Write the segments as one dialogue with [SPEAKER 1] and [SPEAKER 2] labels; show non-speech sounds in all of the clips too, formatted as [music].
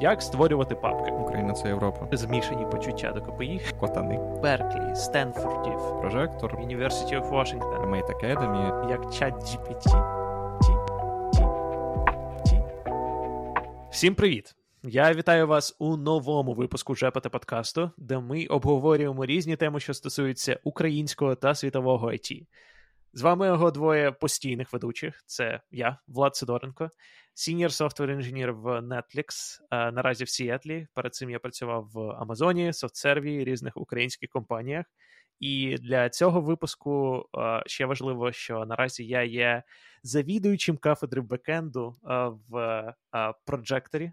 [SPEAKER 1] Як створювати папки?
[SPEAKER 2] Україна це Європа.
[SPEAKER 1] Змішані почуття до КПІ.
[SPEAKER 2] Котани.
[SPEAKER 1] Берклі, Стенфордів,
[SPEAKER 2] Прожектор.
[SPEAKER 1] University of Washington.
[SPEAKER 2] Mate Academy.
[SPEAKER 1] Як чат GPT. Всім привіт! Я вітаю вас у новому випуску Жепата подкасту, де ми обговорюємо різні теми, що стосуються українського та світового IT. З вами його двоє постійних ведучих: це я, Влад Сидоренко, senior software engineer в Netflix, наразі в Сіетлі. Перед цим я працював в Амазоні, SoftServe, різних українських компаніях. І для цього випуску ще важливо, що наразі я є завідуючим кафедри бекенду в Проджекторі.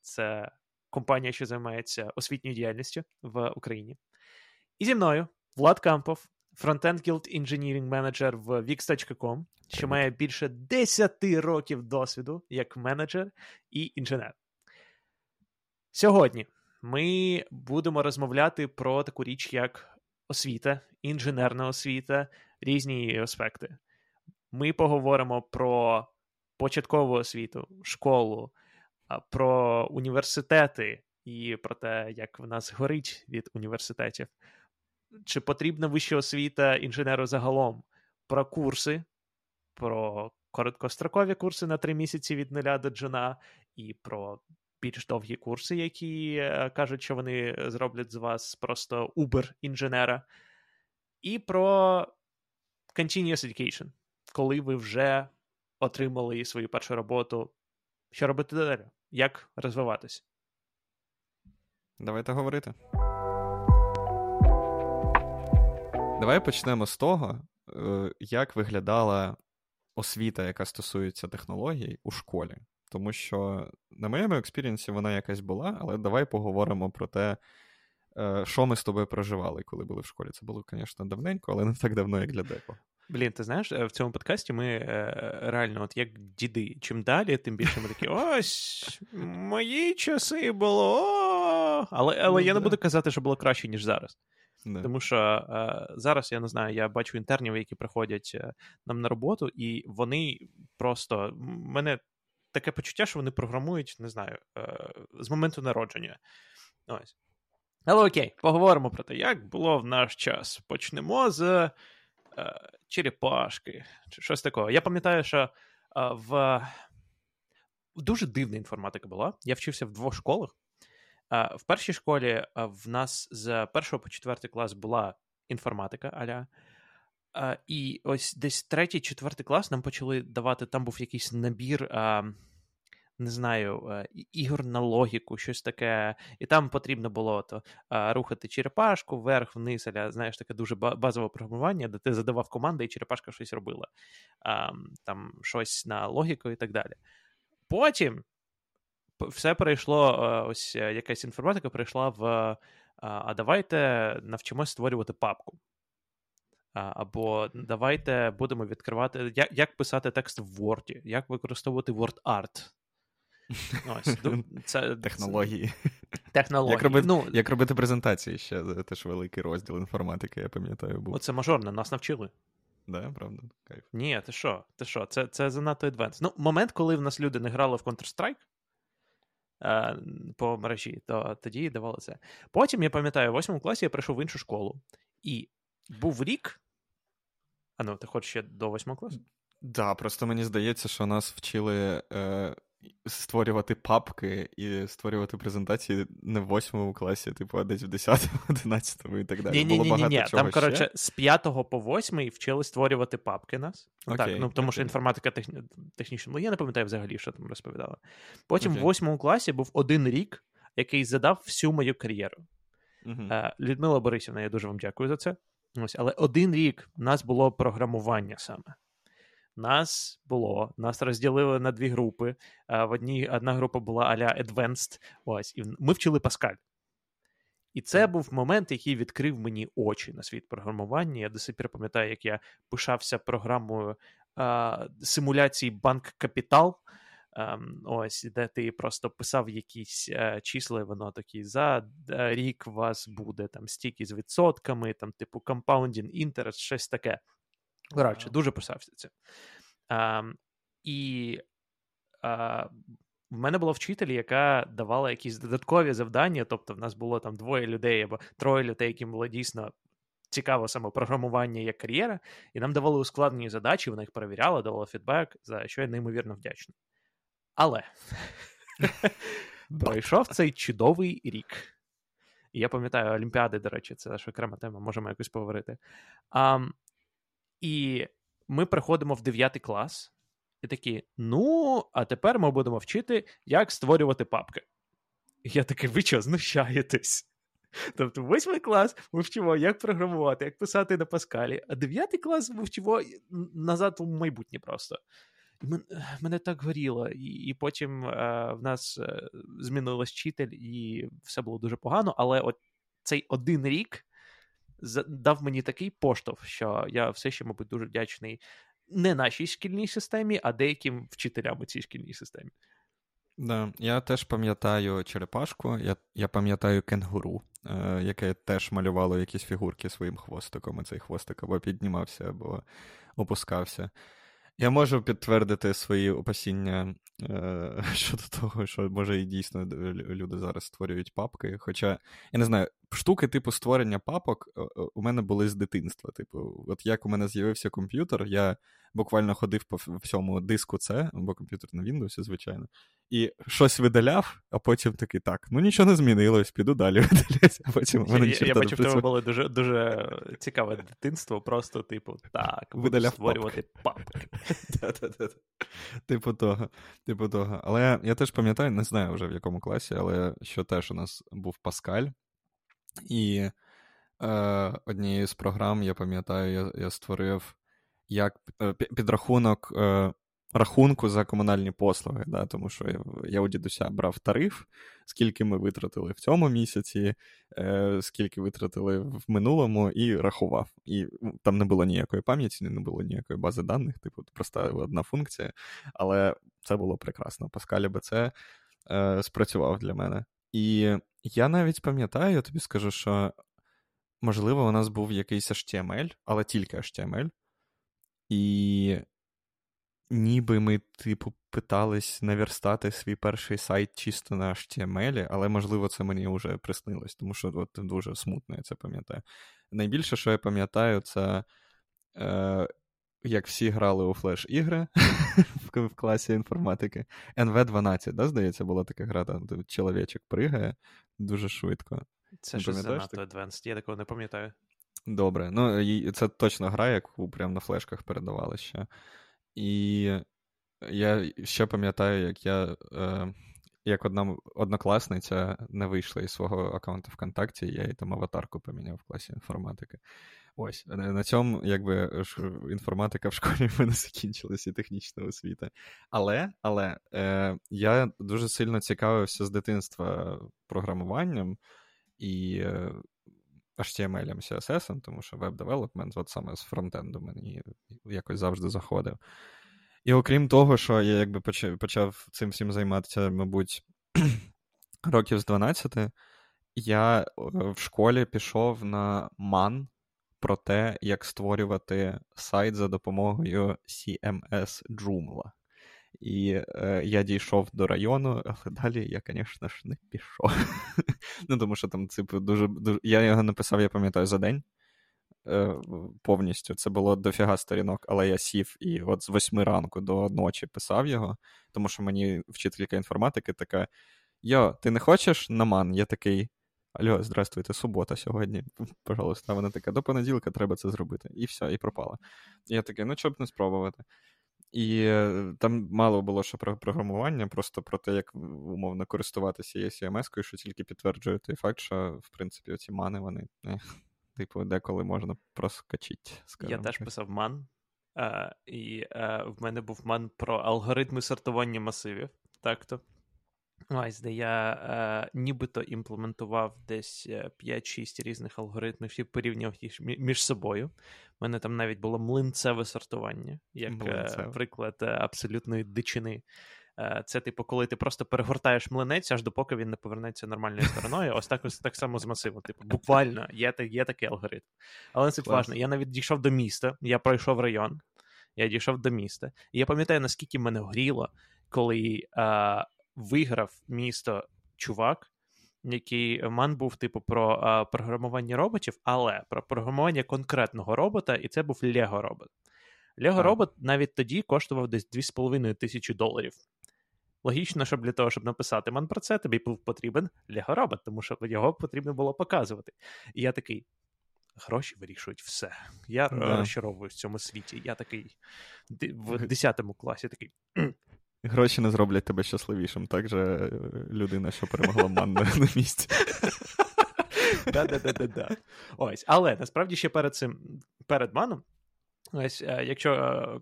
[SPEAKER 1] Це компанія, що займається освітньою діяльністю в Україні. І зі мною Влад Кампов, frontend Guild Engineering Manager в Wix.com, що має більше 10 років досвіду як менеджер і інженер. Сьогодні ми будемо розмовляти про таку річ, як освіта, інженерна освіта, різні її аспекти. Ми поговоримо про початкову освіту, школу, про університети і про те, як в нас горить від університетів. Чи потрібна вища освіта інженеру загалом? Про курси, про короткострокові курси на три місяці від нуля до джуна, і про більш довгі курси, які кажуть, що вони зроблять з вас просто убер-інженера, і про continuous education, коли ви вже отримали свою першу роботу. Що робити далі? Як розвиватися?
[SPEAKER 2] Давайте говорити. Давай почнемо з того, як виглядала освіта, яка стосується технологій у школі. Тому що, на моєму experience -і, вона якась була, але давай поговоримо про те, що ми з тобою проживали, коли були в школі. Це було, звісно, давненько, але не так давно, як для декого.
[SPEAKER 1] Блін, ти знаєш, в цьому подкасті ми реально, от як діди, чим далі, тим більше ми такі: ось мої часи було. Але але ну, я да. не буду казати, що було краще, ніж зараз. Не. Тому що е, зараз я не знаю, я бачу інтернів, які приходять нам на роботу, і вони просто мене таке почуття, що вони програмують, не знаю, е, з моменту народження. Ось. Але окей, поговоримо про те, як було в наш час. Почнемо з е, черепашки чи щось такого. Я пам'ятаю, що е, в дуже дивна інформатика була. Я вчився в двох школах. Е, в першій школі в нас з першого по четвертий клас була інформатика аля. І ось десь третій, четвертий клас нам почали давати. Там був якийсь набір, не знаю, ігор на логіку, щось таке. І там потрібно було то рухати черепашку вверх, вниз, аля, знаєш, таке дуже базове програмування, де ти задавав команди, і черепашка щось робила. Там щось на логіку і так далі. Потім все перейшло, ось якась інформатика прийшла в. А давайте навчимось створювати папку. Або давайте будемо відкривати, як як писати текст в Word, як використовувати WordArt.
[SPEAKER 2] Ось, [laughs] це, Технології.
[SPEAKER 1] Технології.
[SPEAKER 2] Як робити ну, як робити презентації ще, теж великий розділ інформатики, я пам'ятаю. був.
[SPEAKER 1] Оце мажорне, нас навчили.
[SPEAKER 2] Да, правда, кайф.
[SPEAKER 1] Ні, ти що? Ти що? Це це занадто адвенс. Ну, момент, коли в нас люди не грали в Counter-Strike е, по мережі, то тоді давали це. Потім, я пам'ятаю, в восьмому класі я прийшов в іншу школу, і був рік. А ну, ти хочеш ще до восьмого класу? Так,
[SPEAKER 2] да, просто мені здається, що нас вчили е, створювати папки і створювати презентації не в восьмому класі, типу, а десь в 10-му, 11-му [laughs] і так далі.
[SPEAKER 1] Ні, ні, ні, ні, Там, коротше, з 5 по 8 вчили створювати папки нас. Okay, так, ну, Тому okay. що інформатика тех... технічна. Ну, я не пам'ятаю взагалі, що там розповідали. Потім okay. в восьмому класі був один рік, який задав всю мою кар'єру. Uh-huh. Людмила Борисівна, я дуже вам дякую за це. Ось, Але один рік у нас було програмування саме. Нас було, нас розділили на дві групи. В одній одна група була а-ля Advanced, ось, і ми вчили Паскаль. І це був момент, який відкрив мені очі на світ програмування. Я до сих пір пам'ятаю, як я пишався програмою а, симуляції банк Капітал. Um, ось, де ти просто писав якісь uh, числа, і воно такі за рік у вас буде там стільки з відсотками, там, типу, compounding interest, щось таке. Коротше, дуже писався це. Um, і uh, в мене була вчитель, яка давала якісь додаткові завдання. Тобто, в нас було там двоє людей або троє людей, яким було дійсно цікаво саме програмування як кар'єра, і нам давали ускладнені задачі, вона їх перевіряла, давала фідбек, за що я неймовірно вдячний. Але [laughs] пройшов цей чудовий рік. І я пам'ятаю Олімпіади, до речі, це ж окрема тема, можемо якось поговорити. А, І ми приходимо в 9 клас, і такі: ну, а тепер ми будемо вчити, як створювати папки. І я такий, ви що, знущаєтесь? Тобто, восьмий клас ми вчимо, як програмувати, як писати на Паскалі, а дев'ятий клас ми вчимо назад у майбутнє просто. Мене так горіло, і і потім е, в нас е, змінилась вчитель, і все було дуже погано. Але от цей один рік дав мені такий поштовх, що я все ще, мабуть, дуже вдячний не нашій шкільній системі, а деяким вчителям у цій шкільній системі.
[SPEAKER 2] Да, Я теж пам'ятаю черепашку, я я пам'ятаю кенгуру, е, яке теж малювало якісь фігурки своїм хвостиком, і цей хвостик або піднімався, або опускався. Я можу підтвердити свої опасіння е, [laughs] щодо того, що може і дійсно люди зараз створюють папки. Хоча, я не знаю, штуки типу створення папок е, у мене були з дитинства. Типу, от як у мене з'явився комп'ютер, я буквально ходив по всьому диску C, бо комп'ютер на Windows, звичайно, і щось видаляв, а потім такий так, ну нічого не змінилось, піду далі [laughs] видаляти, а потім
[SPEAKER 1] мене Я, я бачу, в тебе було дуже дуже цікаве дитинство, просто, типу, так,
[SPEAKER 2] видаляв
[SPEAKER 1] створювати папки. [laughs]
[SPEAKER 2] Типу того. Типу того. Але я теж пам'ятаю, не знаю вже в якому класі, але що теж у нас був Паскаль. І е, однією з програм, я пам'ятаю, я я створив як е, підрахунок е, рахунку за комунальні послуги, да, тому що я, я у дідуся брав тариф, скільки ми витратили в цьому місяці, е, скільки витратили в минулому, і рахував. І там не було ніякої пам'яті, не було ніякої бази даних, типу, проста одна функція. Але це було прекрасно. Паскаль БЦ е, спрацював для мене. І я навіть пам'ятаю, я тобі скажу, що. Можливо, у нас був якийсь HTML, але тільки HTML. І ніби ми, типу, питались наверстати свій перший сайт чисто на HTML, але, можливо, це мені вже приснилось, тому що от, дуже смутно я це пам'ятаю. Найбільше, що я пам'ятаю, це е, як всі грали у флеш-ігри [laughs] в класі інформатики. NV12, да, здається, була така гра, там чоловічок пригає дуже швидко.
[SPEAKER 1] Це щось занадто advanced, я такого не пам'ятаю.
[SPEAKER 2] Добре, ну це точно гра, яку прямо на флешках передавали ще. І я ще пам'ятаю, як я. Е, як одна однокласниця не вийшла із свого аккаунту ВКонтакті, я їй там аватарку поміняв в класі інформатики. Ось, на цьому, якби інформатика в школі [laughs] в мене закінчилася і технічна освіта. Але але е, я дуже сильно цікавився з дитинства програмуванням і е, HTML, CSS, тому що веб-девелопмент, от саме з фронтенду мені якось завжди заходив. І окрім того, що я якби почав цим всім займатися, мабуть, [clears throat] років з 12, я в школі пішов на MAN про те, як створювати сайт за допомогою CMS Joomla. І е, я дійшов до району, але далі я, звісно ж, не пішов. [laughs] ну, Тому що там, типу, дуже, дуже. Я його написав, я пам'ятаю, за день е, повністю. Це було дофіга сторінок, але я сів і от з восьми ранку до ночі писав його, тому що мені вчителька інформатики така: Йо, ти не хочеш наман? Я такий. Алло, здравствуйте, субота сьогодні. [laughs] Пожалуйста, вона така, до понеділка треба це зробити. І все, і пропала. І я такий, ну чоб не спробувати. І е, там мало було що про програмування, просто про те, як умовно користуватися CMS-кою, що тільки підтверджує той факт, що в принципі оці мани вони, типу, деколи можна проскочити.
[SPEAKER 1] Я теж писав ман, а, і а, в мене був ман про алгоритми сортування масивів. Так-то. Ось, де я е, нібито імплементував десь 5-6 е, різних алгоритмів і порівняв їх між собою. У мене там навіть було млинцеве сортування, як е, приклад е, абсолютної дичини. Е, це, типу, коли ти просто перегортаєш млинець, аж допоки він не повернеться нормальною стороною. Ось так ось так само з масивом. Типу, буквально є є такий алгоритм. Але це важливо. Я навіть дійшов до міста, я пройшов район, я дійшов до міста. І я пам'ятаю, наскільки мене горіло, коли виграв місто чувак, який ман був, типу, про а, програмування роботів, але про програмування конкретного робота, і це був Лего робот. Лего робот навіть тоді коштував десь 2,5 тисячі доларів. Логічно, щоб для того, щоб написати ман про це, тобі був потрібен Лего робот, тому що його потрібно було показувати. І я такий. Гроші вирішують все. Я
[SPEAKER 2] Да.
[SPEAKER 1] розчаровуюсь в цьому світі. Я такий в 10 класі такий.
[SPEAKER 2] Гроші не зроблять тебе щасливішим, так же е, людина, що перемогла манну на місці. [laughs]
[SPEAKER 1] Да-да-да-да-да. Ось, але насправді ще перед цим, перед маном, ось, е, якщо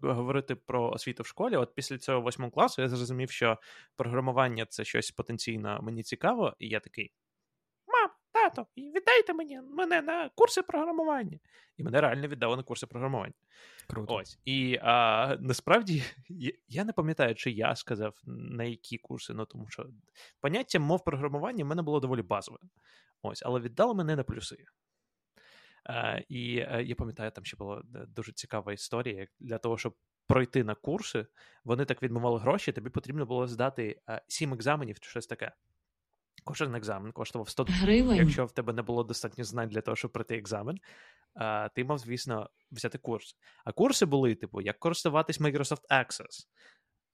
[SPEAKER 1] е, говорити про освіту в школі, от після цього восьмого класу я зрозумів, що програмування це щось потенційно мені цікаво, і я такий: тато, віддайте мені мене на курси програмування. І мене реально віддали на курси програмування.
[SPEAKER 2] Круто.
[SPEAKER 1] Ось. І а, насправді [laughs] я- не пам'ятаю, чи я сказав на які курси, ну тому що поняття мов програмування в мене було доволі базове. Ось, але віддали мене на плюси. А, і а, я пам'ятаю, там ще була е, дуже цікава історія. Для того, щоб пройти на курси, вони так відмивали гроші, тобі потрібно було здати а, сім екзаменів чи щось таке. Кожен екзамен коштував 100
[SPEAKER 3] Гривень.
[SPEAKER 1] Якщо в тебе не було достатньо знань для того, щоб пройти екзамен, а, ти мав, звісно, взяти курс. А курси були, типу, як користуватись Microsoft Access,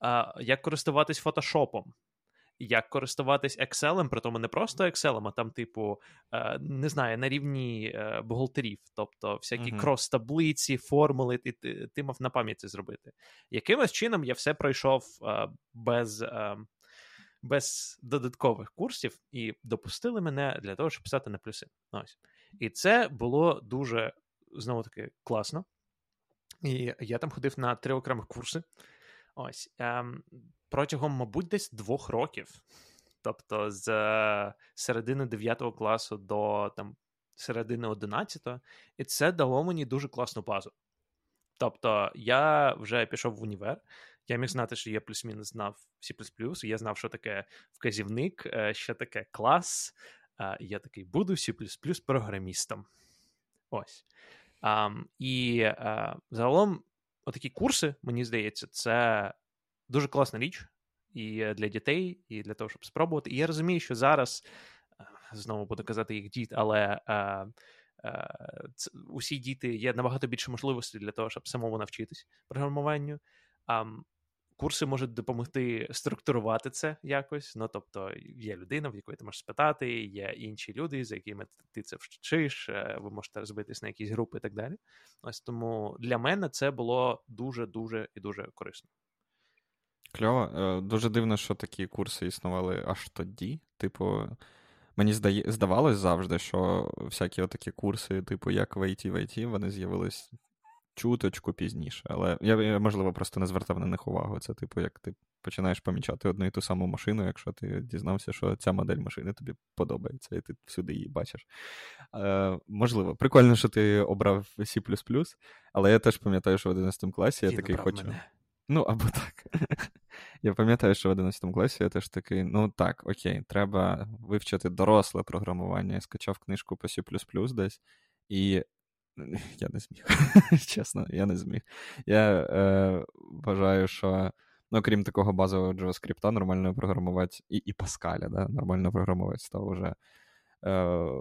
[SPEAKER 1] а, як користуватись Photoshop, як користуватись Excel, при тому не просто Excel, а там, типу, е, не знаю, на рівні е, бухгалтерів, тобто всякі
[SPEAKER 2] Мгм.
[SPEAKER 1] крос-таблиці, формули, ти, ти, ти мав на пам'ять це зробити. Якимось чином я все пройшов е, без. Без додаткових курсів і допустили мене для того, щоб писати на плюси. Ось. І це було дуже знову таки класно. І я там ходив на три окремих курси. Ось. Ем, протягом, мабуть, десь двох років. Тобто з е, середини 9 класу до там, середини 11, і це дало мені дуже класну базу. Тобто, я вже пішов в універ, я міг знати, що я плюс-мінус знав C++, я знав, що таке вказівник, е, що таке клас. е, Я такий буду C++ програмістом. Ось. Ам, і е, загалом, отакі курси, мені здається, це дуже класна річ і для дітей, і для того, щоб спробувати. І я розумію, що зараз знову буду казати їх діт, але е, ц- усі діти є набагато більше можливостей для того, щоб самому навчитись програмуванню. Ам, Курси можуть допомогти структурувати це якось. Ну, тобто, є людина, в якої ти можеш спитати, є інші люди, з якими ти це вчиш, е, ви можете розбитись на якісь групи і так далі. Ось тому для мене це було дуже, дуже і дуже корисно.
[SPEAKER 2] Кльово. Е, Дуже дивно, що такі курси існували аж тоді. Типу, мені здає... здавалось завжди, що всякі отакі курси, типу, як в IT, в IT, вони з'явились чуточку пізніше. Але я, я, можливо, просто не звертав на них увагу. Це, типу, як ти починаєш помічати одну і ту саму машину, якщо ти дізнався, що ця модель машини тобі подобається, і ти всюди її бачиш. Е, можливо, прикольно, що ти обрав C, але я теж пам'ятаю, що в 11 класі я
[SPEAKER 1] Він
[SPEAKER 2] такий хочу.
[SPEAKER 1] мене.
[SPEAKER 2] Ну, або так. [laughs] Я пам'ятаю, що в 11 класі я теж такий, ну так, окей, треба вивчити доросле програмування. Я скачав книжку по C десь, і [laughs] я не зміг. [laughs] Чесно, я не зміг. Я е, вважаю, що, ну, крім такого базового JavaScript, нормально програмувати, і і Паскаля, да, нормально програмувати став уже е,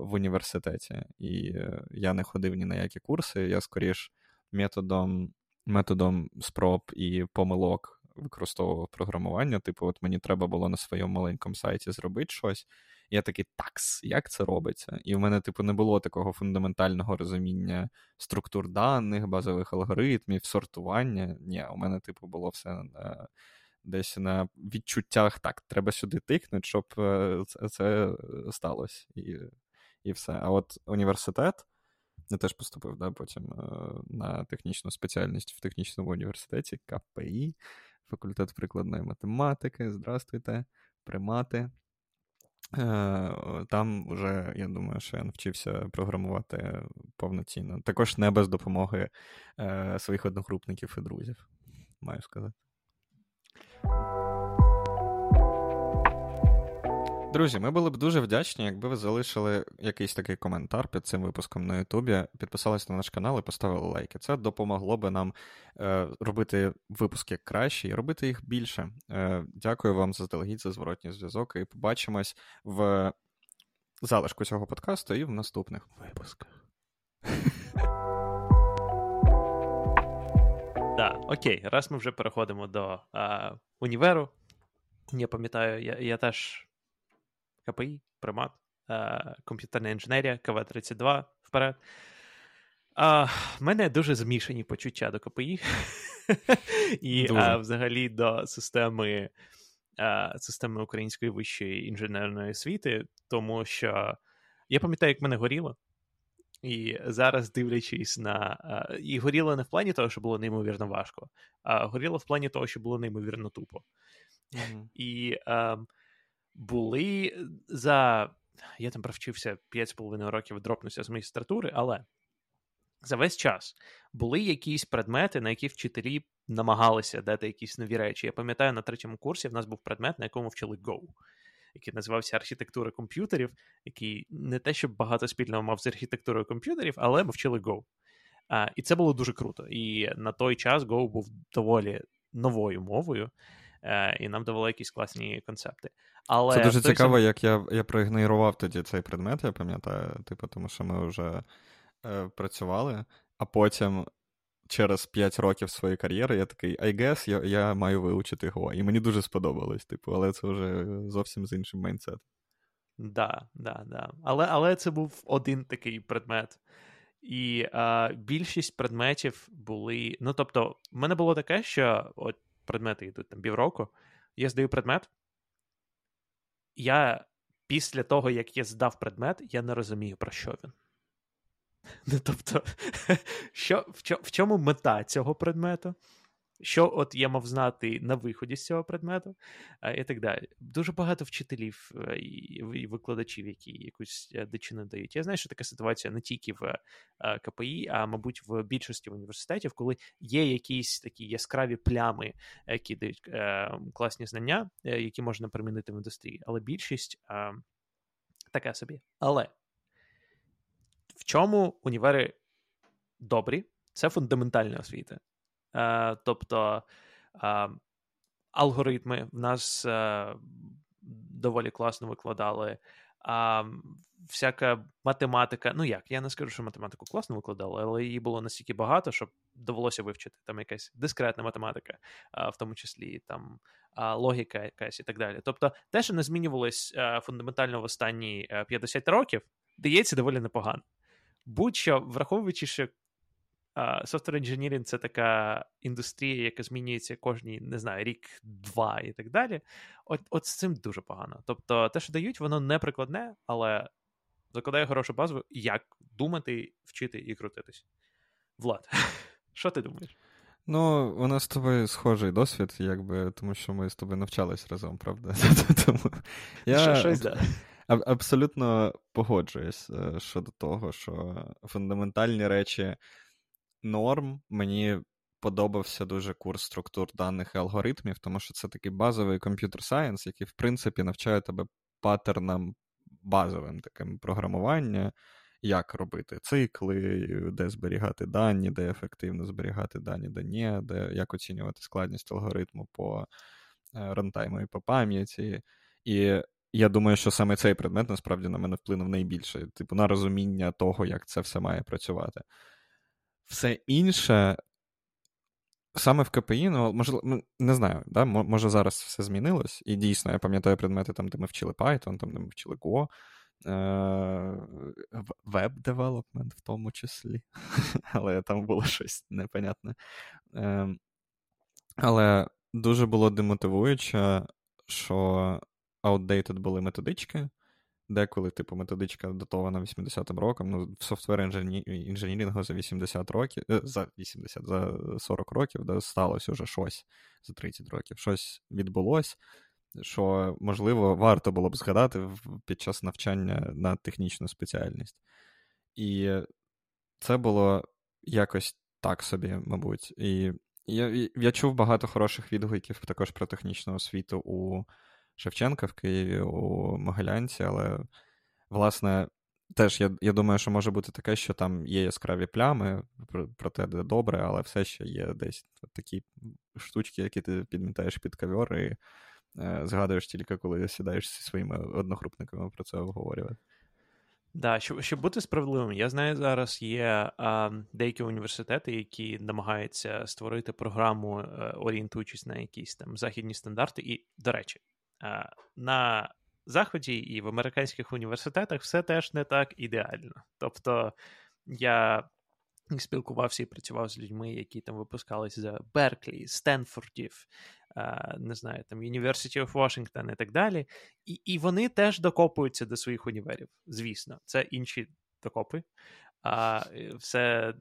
[SPEAKER 2] в університеті. І е, я не ходив ні на які курси, я скоріш методом методом спроб і помилок використовував програмування. Типу, от мені треба було на своєму маленькому сайті зробити щось. Я такий, такс, як це робиться? І в мене, типу, не було такого фундаментального розуміння структур даних, базових алгоритмів, сортування. Ні, у мене, типу, було все на, десь на відчуттях. Так, треба сюди тикнути, щоб е, це, це сталося. І, і все. А от університет. Я теж поступив да, потім е, на технічну спеціальність в технічному університеті КПІ, факультет прикладної математики. Здравствуйте, примати. Е, Там вже, я думаю, що я навчився програмувати повноцінно. Також не без допомоги е, своїх одногрупників і друзів, маю сказати. Друзі, ми були б дуже вдячні, якби ви залишили якийсь такий коментар під цим випуском на Ютубі, підписалися на наш канал і поставили лайки. Це допомогло би нам е, робити випуски краще і робити їх більше. Е, Дякую вам заздалегідь за зворотній зв'язок. І побачимось в залишку цього подкасту і в наступних випусках. [laughs]
[SPEAKER 1] Так, окей, раз ми вже переходимо до а, універу. Я пам'ятаю, я я теж КПІ, примат, а, комп'ютерна інженерія, КВ-32 вперед. А, В мене дуже змішані почуття до КПІ і а, взагалі до системи а, системи української вищої інженерної освіти, тому що я пам'ятаю, як мене горіло. І зараз, дивлячись на. І горіло не в плані того, що було неймовірно важко, а горіло в плані того, що було неймовірно тупо. Mm-hmm. І а, були за. Я там провчився 5,5 років, дропнувся з магістратури, але за весь час були якісь предмети, на які вчителі намагалися дати якісь нові речі. Я пам'ятаю, на третьому курсі в нас був предмет, на якому вчили Go який називався Архітектура комп'ютерів, який не те, щоб багато спільного мав з архітектурою комп'ютерів, але ми вчили Go. А, І це було дуже круто. І на той час Go був доволі новою мовою, а, е, і нам давали якісь класні концепти. Але
[SPEAKER 2] Це дуже цікаво, сам... як я я проігнорував тоді цей предмет, я пам'ятаю, типу, тому що ми вже е, працювали, а потім через 5 років своєї кар'єри я такий, I guess, я я маю вивчити його. І мені дуже сподобалось, типу, але це вже зовсім з іншим майнсетом.
[SPEAKER 1] Да, да, да. Але але це був один такий предмет. І а, більшість предметів були. Ну, тобто, в мене було таке, що от предмети йдуть там півроку. Я здаю предмет. Я після того, як я здав предмет, я не розумію, про що він. [laughs] Ну, Тобто, [laughs] що, в чому мета цього предмету? Що от я мав знати на виході з цього предмету, і так далі. Дуже багато вчителів е, і викладачів, які якусь е, дичину дають. Я знаю, що така ситуація не тільки в е, КПІ, а мабуть, в більшості університетів, коли є якісь такі яскраві плями, які дають класні знання, які можна примінити в індустрії. Але більшість така собі. Але в чому універи добрі? Це фундаментальна освіта. Е, Тобто е, алгоритми в нас е, доволі класно викладали. Всяка математика, ну як, я не скажу, що математику класно викладали, але її було настільки багато, що довелося вивчити там якась дискретна математика, в тому числі там логіка якась і так далі. Тобто, те, що не змінювалось фундаментально в останні 50 років, дається доволі непогано будь-що, враховуючи, що software engineering — це така індустрія, яка змінюється кожні, не знаю, рік-два і так далі. От от з цим дуже погано. Тобто, те, що дають, воно не прикладне, але закладає хорошу базу, як думати, вчити і крутитись. Влад, [laughs] що ти думаєш?
[SPEAKER 2] Ну, у нас з тобою схожий досвід, якби, тому що ми з тобою навчались разом, правда? [laughs] Тому
[SPEAKER 1] я... Щось, да.
[SPEAKER 2] Абсолютно погоджуюсь е, щодо того, що фундаментальні речі норм. Мені подобався дуже курс структур даних і алгоритмів, тому що це такий базовий computer science, який, в принципі, навчає тебе паттернам базовим таким програмування, як робити цикли, де зберігати дані, де ефективно зберігати дані, де ні, де як оцінювати складність алгоритму по е, рантайму і по пам'яті. І я думаю, що саме цей предмет насправді на мене вплинув найбільше, типу, на розуміння того, як це все має працювати. Все інше, саме в КПІ, ну, можливо, не знаю, да, може зараз все змінилось, і дійсно, я пам'ятаю предмети, там, де ми вчили Python, там, де ми вчили Go, веб-девелопмент в тому числі, [laughs] але там було щось непонятне. Ем, але дуже було демотивуюче, що outdated були методички. Деколи, типу, методичка датована 80-м роком. Ну, в софтвер інженірінгу за 80 років, е, за 80, за 40 років да, сталося вже щось за 30 років. Щось відбулось, що, можливо, варто було б згадати під час навчання на технічну спеціальність. І це було якось так собі, мабуть. І я я чув багато хороших відгуків також про технічну освіту у Шевченка в Києві у Могилянці, але, власне, теж я я думаю, що може бути таке, що там є яскраві плями, проте де добре, але все ще є десь такі штучки, які ти підмітаєш під ковер і е, згадуєш тільки, коли сідаєш зі своїми одногрупниками про це обговорювати.
[SPEAKER 1] Да, щоб щоб бути справедливим, я знаю, зараз є а, деякі університети, які намагаються створити програму, а, е, орієнтуючись на якісь там західні стандарти. І, до речі, на Заході і в американських університетах все теж не так ідеально. Тобто я спілкувався і працював з людьми, які там випускались з Берклі, Стенфордів, не знаю, там University of Washington і так далі. І і вони теж докопуються до своїх універів. Звісно, це інші докопи. А, все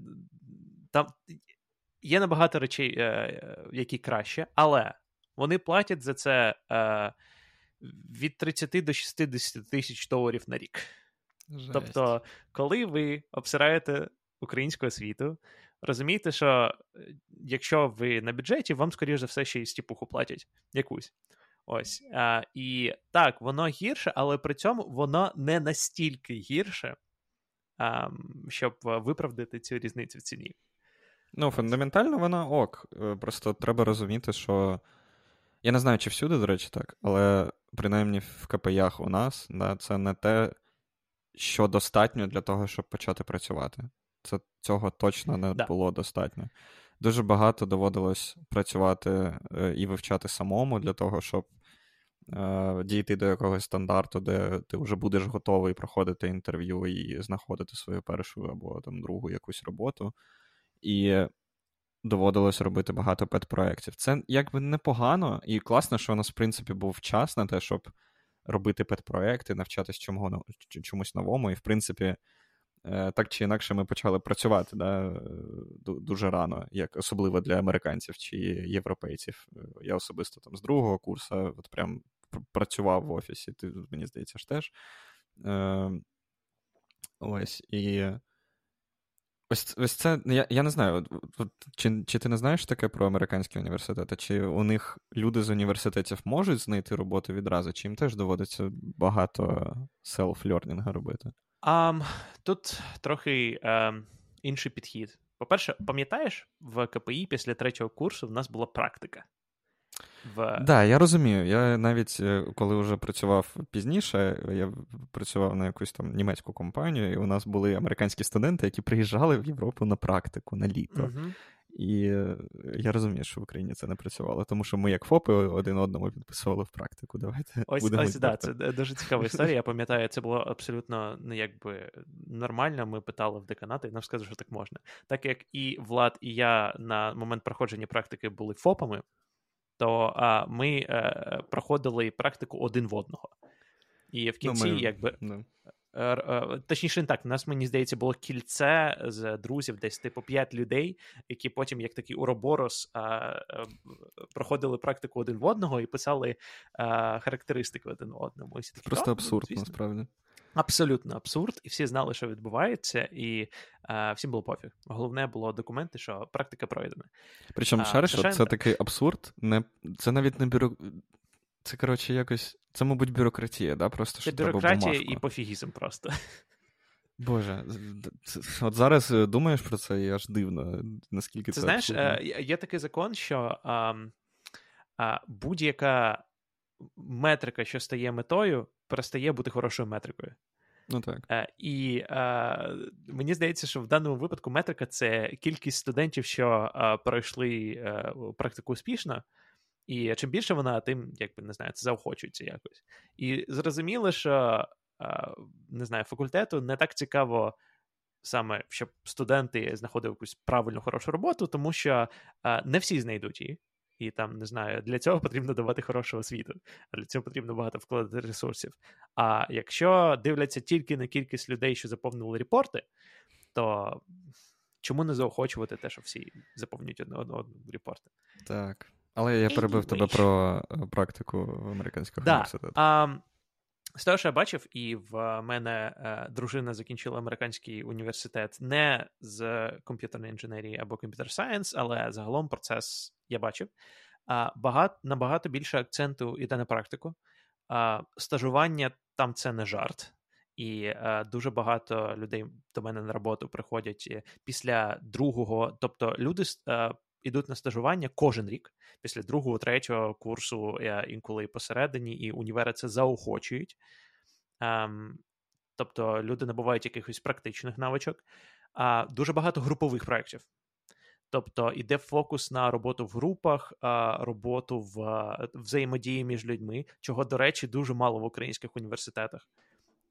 [SPEAKER 1] там Є набагато речей, е, які краще, але вони платять за це е, від 30 до 60 тисяч доларів на рік. Жесть. Тобто, коли ви обсираєте українську освіту, розумієте, що е, якщо ви на бюджеті, вам, скоріш за все, ще й стіпуху платять якусь. Ось. А, І так, воно гірше, але при цьому воно не настільки гірше, а, щоб виправдати цю різницю в ціні.
[SPEAKER 2] Ну, фундаментально вона ок. Е, просто треба розуміти, що. Я не знаю, чи всюди, до речі, так, але принаймні в КПЯх у нас да, це не те, що достатньо для того, щоб почати працювати. Це Цього точно не да. було достатньо. Дуже багато доводилось працювати е, і вивчати самому для того, щоб е, дійти до якогось стандарту, де ти вже будеш готовий проходити інтерв'ю і знаходити свою першу або там другу якусь роботу. І доводилось робити багато педпроєктів. Це якби непогано, і класно, що у нас, в принципі, був час на те, щоб робити педпроєкти, навчатись чому, чомусь новому. І, в принципі, е, так чи інакше ми почали працювати да, дуже рано, як особливо для американців чи європейців. Я особисто там з другого курсу от прям працював в офісі, ти, мені здається, ж теж. Е, ось, і Ось ось це я я не знаю, чи чи ти не знаєш таке про американські університети? Чи у них люди з університетів можуть знайти роботу відразу, чи їм теж доводиться багато селф-льорнінга робити?
[SPEAKER 1] Um, тут трохи um, інший підхід. По-перше, пам'ятаєш, в КПІ після третього курсу в нас була практика.
[SPEAKER 2] Так, да, я розумію. Я навіть е, коли вже працював пізніше, я працював на якусь там німецьку компанію, і у нас були американські студенти, які приїжджали в Європу на практику на літо. Угу. І е, я розумію, що в Україні це не працювало, тому що ми, як ФОПи, один одному підписували в практику. Давайте
[SPEAKER 1] ось
[SPEAKER 2] будемо
[SPEAKER 1] ось да, це дуже цікава історія. Я пам'ятаю, це було абсолютно ну, якби нормально. Ми питали в деканати, і нам сказали, що так можна. Так як і Влад, і я на момент проходження практики були ФОПами то а, ми а, е, проходили практику один в одного. І в кінці, ну, ми... якби. No. Е, точніше, не так, у нас, мені здається, було кільце з друзів, десь типу п'ять людей, які потім, як такий уроборос, а, проходили практику один в одного і писали а, характеристики один в одному. Такі,
[SPEAKER 2] Просто абсурд, насправді.
[SPEAKER 1] Абсолютно абсурд, і всі знали, що відбувається, і е, всім було пофіг. Головне було документи, що практика пройдена.
[SPEAKER 2] Причому шариш, що це такий абсурд, не це навіть не бюро. Це коротше якось. Це, мабуть, бюрократія, да? Просто
[SPEAKER 1] Це бюрократія і пофігізм просто.
[SPEAKER 2] Боже, от зараз е, думаєш про це, і аж дивно, наскільки
[SPEAKER 1] це.
[SPEAKER 2] Ти
[SPEAKER 1] знаєш, абсурдно. є такий закон, що а, а, будь-яка метрика, що стає метою, перестає бути хорошою метрикою.
[SPEAKER 2] Ну так.
[SPEAKER 1] Е, І е, мені здається, що в даному випадку метрика це кількість студентів, що е, пройшли е, практику успішно. І чим більше вона, тим, якби не знаю, це заохочується якось. І зрозуміло, що е, не знаю, факультету не так цікаво саме, щоб студенти знаходили якусь правильну хорошу роботу, тому що е, не всі знайдуть її і там не знаю, для цього потрібно давати хорошу освіту, а для цього потрібно багато вкладати ресурсів. А якщо дивляться тільки на кількість людей, що заповнили репорти, то чому не заохочувати те, що всі заповнюють одне одного репорти?
[SPEAKER 2] Так. Але я перебив тебе про практику в американського да. А,
[SPEAKER 1] з того, що я бачив, і в мене е, дружина закінчила американський університет не з комп'ютерної інженерії або комп'ютер сайенс, але загалом процес я бачив. А багато набагато більше акценту йде на практику. стажування там це не жарт. І е, дуже багато людей до мене на роботу приходять е, після другого, тобто люди е, йдуть на стажування кожен рік, після другого, третього курсу, е, інколи посередині, і універи це заохочують. Ем, тобто люди набувають якихось практичних навичок, а дуже багато групових проєктів. Тобто іде фокус на роботу в групах, роботу в взаємодії між людьми, чого, до речі, дуже мало в українських університетах.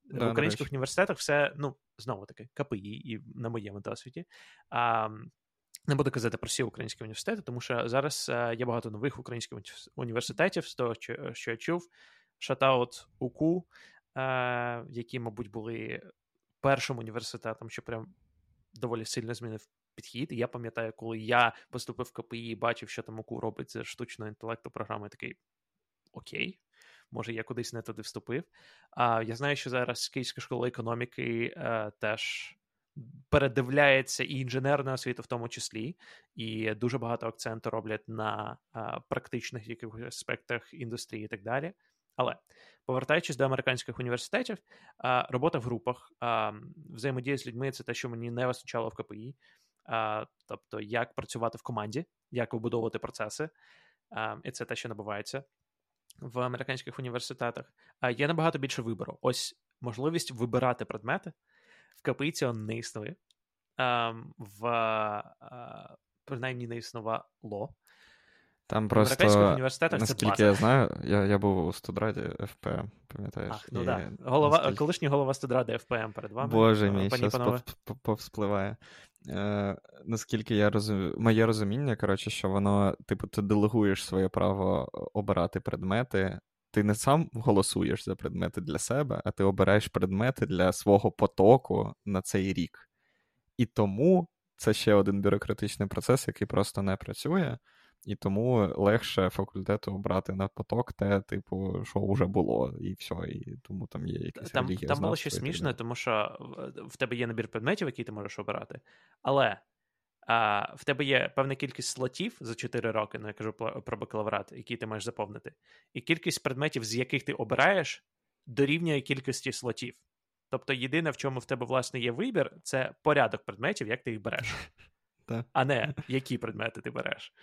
[SPEAKER 1] Да, в українських університетах все, ну, знову таки, КПІ, і на моєму досвіді. А, Не буду казати про всі українські університети, тому що зараз е, є багато нових українських університетів, з того, що я чув. Шатаут УКУ, е, які, мабуть, були першим університетом, що прям доволі сильно змінив підхід. Я пам'ятаю, коли я поступив в КПІ і бачив, що там УКУ робить з штучного інтелекту програми, такий окей, може, я кудись не туди вступив. А я знаю, що зараз Київська школа економіки е, теж. Передивляється і інженерна освіта в тому числі, і дуже багато акценту роблять на а, практичних якихось аспектах індустрії і так далі. Але повертаючись до американських університетів, а, робота в групах, а, взаємодія з людьми це те, що мені не вистачало в КПІ. Тобто, як працювати в команді, як вибудовувати процеси, і це те, що набувається в американських університетах. Є набагато більше вибору. Ось можливість вибирати предмети в КПІ цього не існує. В принаймні не існувало.
[SPEAKER 2] Там просто, наскільки я знаю, я я був у студраді ФПМ, пам'ятаєш?
[SPEAKER 1] Ах, ну і, да. Голова, наскільки... Колишній голова студради ФПМ перед вами.
[SPEAKER 2] Боже мій, зараз повспливає. Е, Наскільки я розумію, моє розуміння, коротше, що воно, типу, ти делегуєш своє право обирати предмети. Ти не сам голосуєш за предмети для себе, а ти обираєш предмети для свого потоку на цей рік. І тому це ще один бюрократичний процес, який просто не працює. І тому легше факультету обрати на поток те, типу, що вже було, і все. І тому там є якісь
[SPEAKER 1] Там там було ще смішно, тому що в тебе є набір предметів, які ти можеш обирати, але а, в тебе є певна кількість слотів за 4 роки, ну я кажу про бакалаврат, які ти маєш заповнити, і кількість предметів, з яких ти обираєш, дорівнює кількості слотів. Тобто, єдине, в чому в тебе, власне, є вибір, це порядок предметів, як ти їх береш, [laughs] а не які предмети ти береш.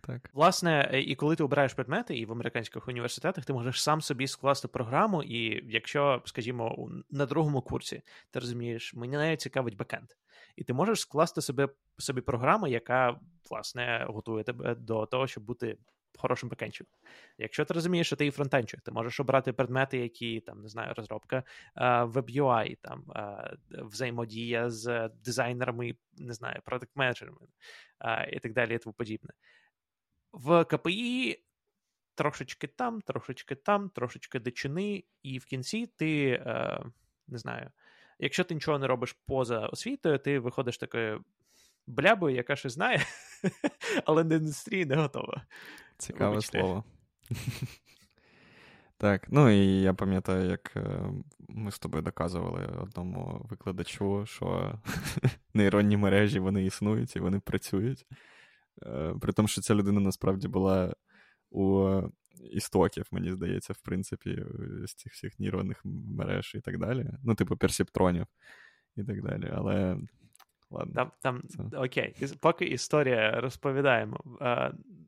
[SPEAKER 2] Так.
[SPEAKER 1] Власне, е, і коли ти обираєш предмети, і в американських університетах ти можеш сам собі скласти програму, і якщо, скажімо, на другому курсі ти розумієш, мені цікавить бекенд, і ти можеш скласти собі собі програму, яка власне готує тебе до того, щоб бути хорошим бекенчиком. Якщо ти розумієш, що ти і фронтенчик, ти можеш обрати предмети, які там не знаю, розробка веб-UI, там взаємодія з дизайнерами, не знаю, продакт менеджерами і так далі, і тому подібне в КПІ трошечки там, трошечки там, трошечки дичини, і в кінці ти е, не знаю, якщо ти нічого не робиш поза освітою, ти виходиш такою блябою, яка ще знає, [laughs] але до індустрії не готова.
[SPEAKER 2] Цікаве Вибачте. слово. [laughs] Так, ну і я пам'ятаю, як е, ми з тобою доказували одному викладачу, що [laughs] нейронні мережі вони існують і вони працюють. Е, при тому, що ця людина насправді була у істоків, мені здається, в принципі, з цих всіх нейронних мереж і так далі. Ну, типу, персептронів і так далі. Але. Ладно,
[SPEAKER 1] там, там це... Окей, поки історія розповідаємо.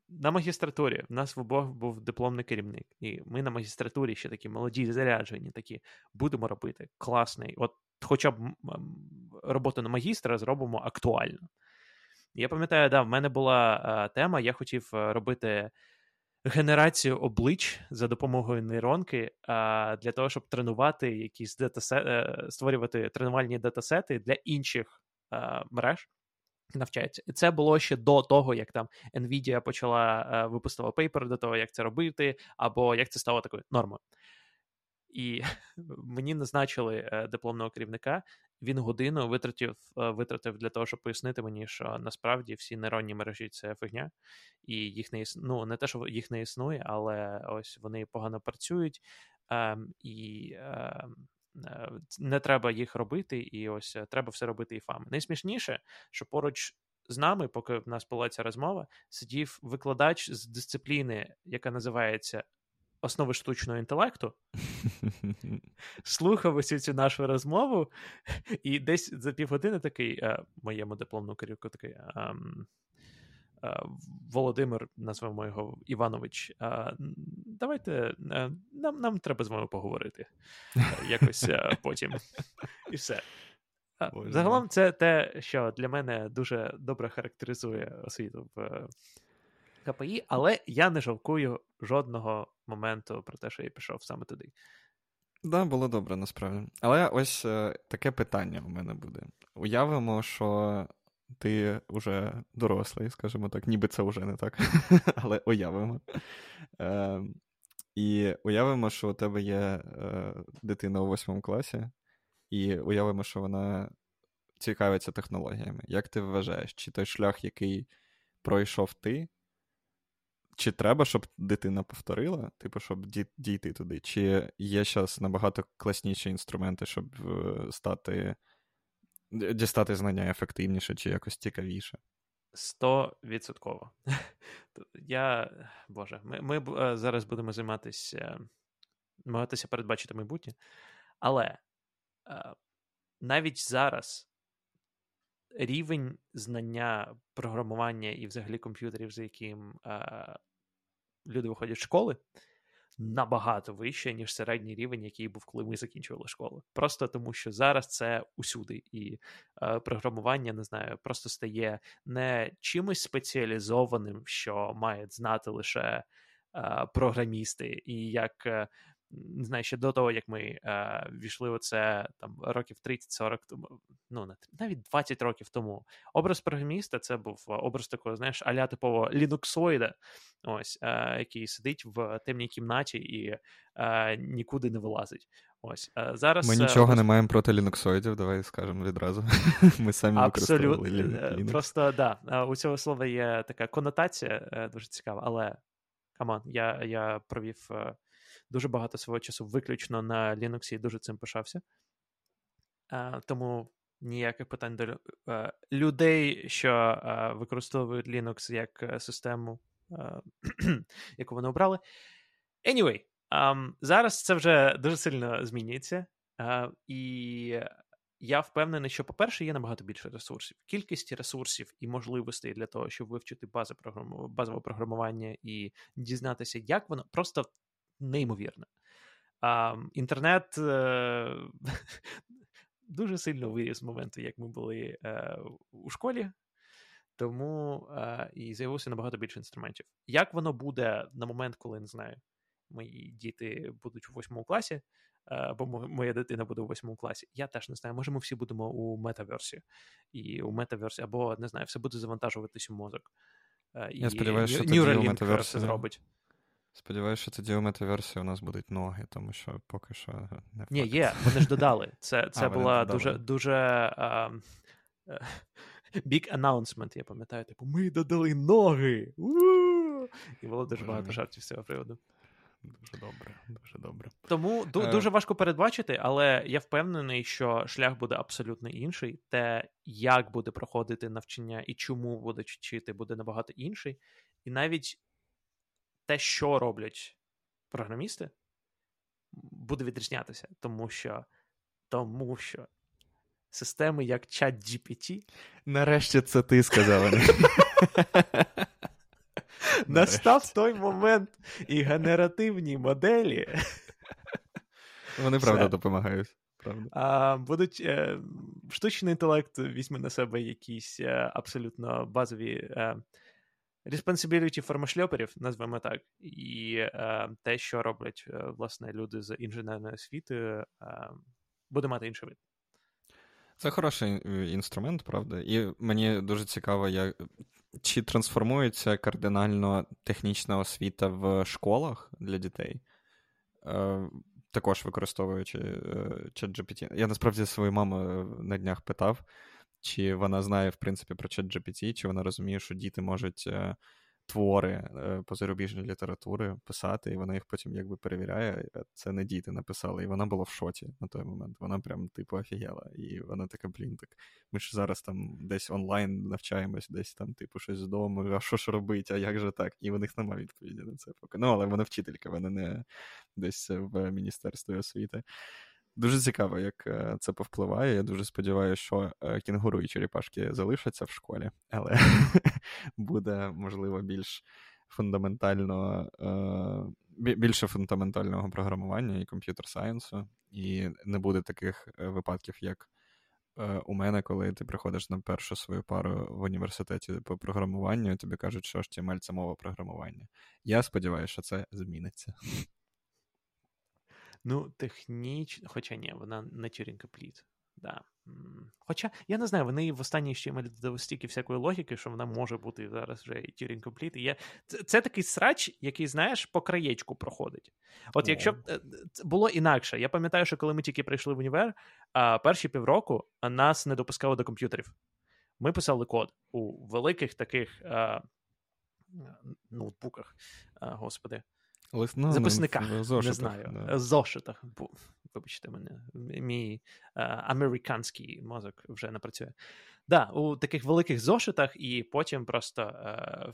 [SPEAKER 1] На магістратурі в нас в обох був дипломний керівник, і ми на магістратурі ще такі молоді, заряджені, такі будемо робити класний. От, хоча б роботу на магістра зробимо актуально. Я пам'ятаю, да, в мене була тема, я хотів робити генерацію облич за допомогою нейронки а, для того, щоб тренувати якісь датасети, е, створювати тренувальні датасети для інших а, мереж. Навчається. І це було ще до того, як там Nvidia почала е, випустила paper до того, як це робити, або як це стало такою нормою. І [laughs] мені назначили е, дипломного керівника. Він годину витратив е, витратив для того, щоб пояснити мені, що насправді всі нейронні мережі це фигня, і їх не існує. Ну, не те, що їх не існує, але ось вони погано працюють, ем, і ем, е, не треба їх робити, і ось треба все робити і фами. Найсмішніше, що поруч. З нами, поки в нас була ця розмова, сидів викладач з дисципліни, яка називається основи штучного інтелекту, [laughs] слухав усю цю нашу розмову, і десь за півгодини такий е, моєму дипломному керівнику такий. Е, Володимир, назвемо його Іванович, давайте нам нам треба з вами поговорити якось [laughs] потім. І все. Боже Загалом, це те, що для мене дуже добре характеризує освіту в КПІ, але я не жалкую жодного моменту про те, що я пішов саме туди. Так,
[SPEAKER 2] да, було добре насправді. Але ось е, таке питання у мене буде. Уявимо, що ти вже дорослий, скажімо так, ніби це вже не так, [laughs] але уявимо. Е, І уявимо, що у тебе є е, дитина у восьмому класі, і уявимо, що вона цікавиться технологіями. Як ти вважаєш, чи той шлях, який пройшов ти, чи треба, щоб дитина повторила, типу, щоб дійти туди? Чи є зараз набагато класніші інструменти, щоб е, стати, дістати знання ефективніше чи якось цікавіше?
[SPEAKER 1] Сто відсотково. [laughs] Я, Боже, ми ми е, зараз будемо займатися, намагатися передбачити майбутнє, але е, навіть зараз рівень знання програмування і взагалі комп'ютерів, за яким е, люди виходять з школи, набагато вище, ніж середній рівень, який був, коли ми закінчували школу. Просто тому, що зараз це усюди, і е, програмування не знаю, просто стає не чимось спеціалізованим, що мають знати лише е, програмісти, і як е, не знаю, ще до того, як ми е, війшли у це там років 30-40 тому, ну навіть 20 років тому. Образ програміста це був образ такого, знаєш, аля типового лінуксоїда, ось, е, який сидить в темній кімнаті і е, нікуди не вилазить. Ось е, зараз
[SPEAKER 2] ми нічого не маємо проти лінуксоїдів, давай скажемо відразу. [laughs] Ми самі Linux.
[SPEAKER 1] Е, просто да, у цього слова є така конотація е, дуже цікава, але come on, я я провів дуже багато свого часу виключно на Linux і дуже цим пишався. А, Тому ніяких питань до а, людей, що а, використовують Linux як е, систему, [clears throat] яку вони обрали. Anyway, um, зараз це вже дуже сильно змінюється. І я впевнений, що, по-перше, є набагато більше ресурсів. Кількість ресурсів і можливостей для того, щоб вивчити бази програм... базове програмування і дізнатися, як воно просто неймовірне. А, Інтернет е, [laughs] дуже сильно виріс з моменту, як ми були е, у школі, тому е, і з'явилося набагато більше інструментів. Як воно буде на момент, коли не знаю, мої діти будуть у восьмому класі, або моя дитина буде у восьмому класі, я теж не знаю. Може, ми всі будемо у метаверсі, і у метаверсі, або не знаю, все буде завантажуватись у мозок.
[SPEAKER 2] Я і сподіваюся, що тоді у зробить. Сподіваюся, що тоді у метаверсії у нас будуть ноги, тому що поки що не
[SPEAKER 1] Ні, є, вони ж додали. Це [laughs] це а, була дуже дуже uh, [laughs] big announcement, я пам'ятаю, типу, ми додали ноги. У-у-у! І було дуже багато жартів з цього приводу.
[SPEAKER 2] Дуже добре, дуже добре.
[SPEAKER 1] Тому ду- дуже важко передбачити, але я впевнений, що шлях буде абсолютно інший. Те, як буде проходити навчання і чому буде вчити, буде набагато інший. І навіть те, що роблять програмісти, буде відрізнятися, тому що тому що системи, як чат GPT.
[SPEAKER 2] Нарешті це ти сказав. [laughs]
[SPEAKER 1] Настав той момент і генеративні моделі.
[SPEAKER 2] Вони правда допомагають. Правда.
[SPEAKER 1] А, Будуть е, штучний інтелект візьме на себе якісь е, абсолютно базові е, responsibility формашльоперів, назвемо так, і е, те, що роблять е, власне люди з інженерної освіти, е, буде мати інший вид.
[SPEAKER 2] Це хороший інструмент, правда. І мені дуже цікаво, як чи трансформується кардинально технічна освіта в школах для дітей, е, також використовуючи ChatGPT. Я насправді свою маму на днях питав, чи вона знає, в принципі, про ChatGPT, чи вона розуміє, що діти можуть твори е, по зарубіжній літератури писати, і вона їх потім якби перевіряє. Це не діти написали, і вона була в шоті на той момент. Вона прям типу офігела. І вона така, блін, так ми ж зараз там десь онлайн навчаємось, десь там, типу, щось з дому, а що ж робить, а як же так? І у них немає відповіді на це поки. Ну, але вона вчителька, вона не десь в міністерстві освіти. Дуже цікаво, як е, це повпливає. Я дуже сподіваюся, що е, кінгуру і черепашки залишаться в школі, але [laughs] буде, можливо, більш фундаментально, е, більше фундаментального програмування і комп'ютер сайенсу, і не буде таких випадків, як у мене, коли ти приходиш на першу свою пару в університеті по програмуванню, і тобі кажуть, що HTML — це мова програмування. Я сподіваюся, що це зміниться. [laughs]
[SPEAKER 1] Ну, технічно, хоча ні, вона не Turing Complete. Да. Хоча, я не знаю, вони в останній ще додали стільки всякої логіки, що вона може бути зараз вже і Turing Complete. І. Це, це такий срач, який, знаєш, по краєчку проходить. От якщо б е, було інакше, я пам'ятаю, що коли ми тільки прийшли в універ, а перші півроку нас не допускали до комп'ютерів. Ми писали код у великих таких а, ноутбуках, а, господи.
[SPEAKER 2] Лист, ну,
[SPEAKER 1] Записниках, в зошитах, не знаю, да. зошитах. Вибачте мене, мій а, американський мозок вже не працює. Да, у таких великих зошитах, і потім просто а,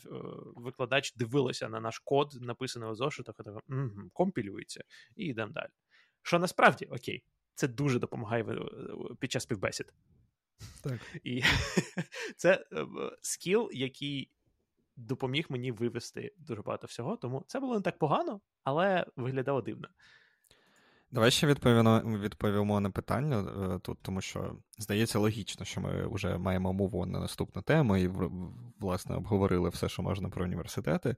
[SPEAKER 1] викладач дивилася на наш код, написаний у зошитах, і так, угу, компілюється, і йдемо далі. Що насправді окей, це дуже допомагає під час співбесід.
[SPEAKER 2] Так.
[SPEAKER 1] І [laughs] це е, скіл, який допоміг мені вивести дуже багато всього. Тому це було не так погано, але виглядало дивно.
[SPEAKER 2] Давай ще відповімо відповімо на питання е, тут, тому що здається логічно, що ми вже маємо мову на наступну тему і, власне, обговорили все, що можна про університети.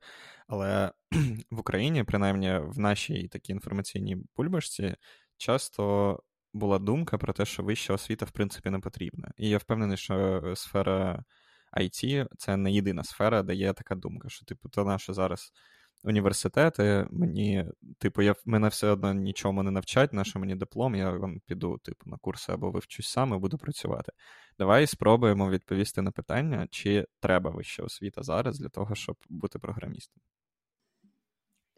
[SPEAKER 2] Але [clears throat] в Україні, принаймні в нашій такій інформаційній бульбашці, часто була думка про те, що вища освіта, в принципі, не потрібна. І я впевнений, що сфера IT це не єдина сфера, де є така думка, що, типу, то наше зараз університети, мені, типу, я, мене все одно нічому не навчать, наше мені диплом, я вам піду, типу, на курси або вивчусь сам і буду працювати. Давай спробуємо відповісти на питання, чи треба вища освіта зараз для того, щоб бути програмістом.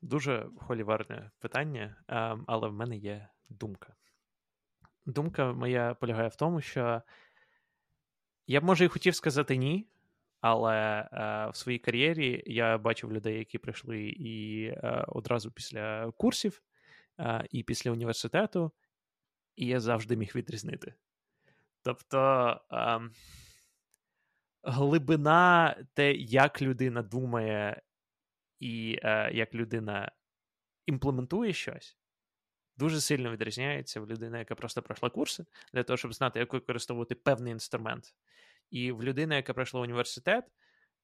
[SPEAKER 1] Дуже холіварне питання, ем, але в мене є думка. Думка моя полягає в тому, що я б може і хотів сказати ні, але е, в своїй кар'єрі я бачив людей, які прийшли і е, одразу після курсів, е, і після університету, і я завжди міг відрізнити. Тобто ем, глибина те, як людина думає, і е, як людина імплементує щось, дуже сильно відрізняється в людини, яка просто пройшла курси, для того, щоб знати, як використовувати певний інструмент. І в людини, яка пройшла університет,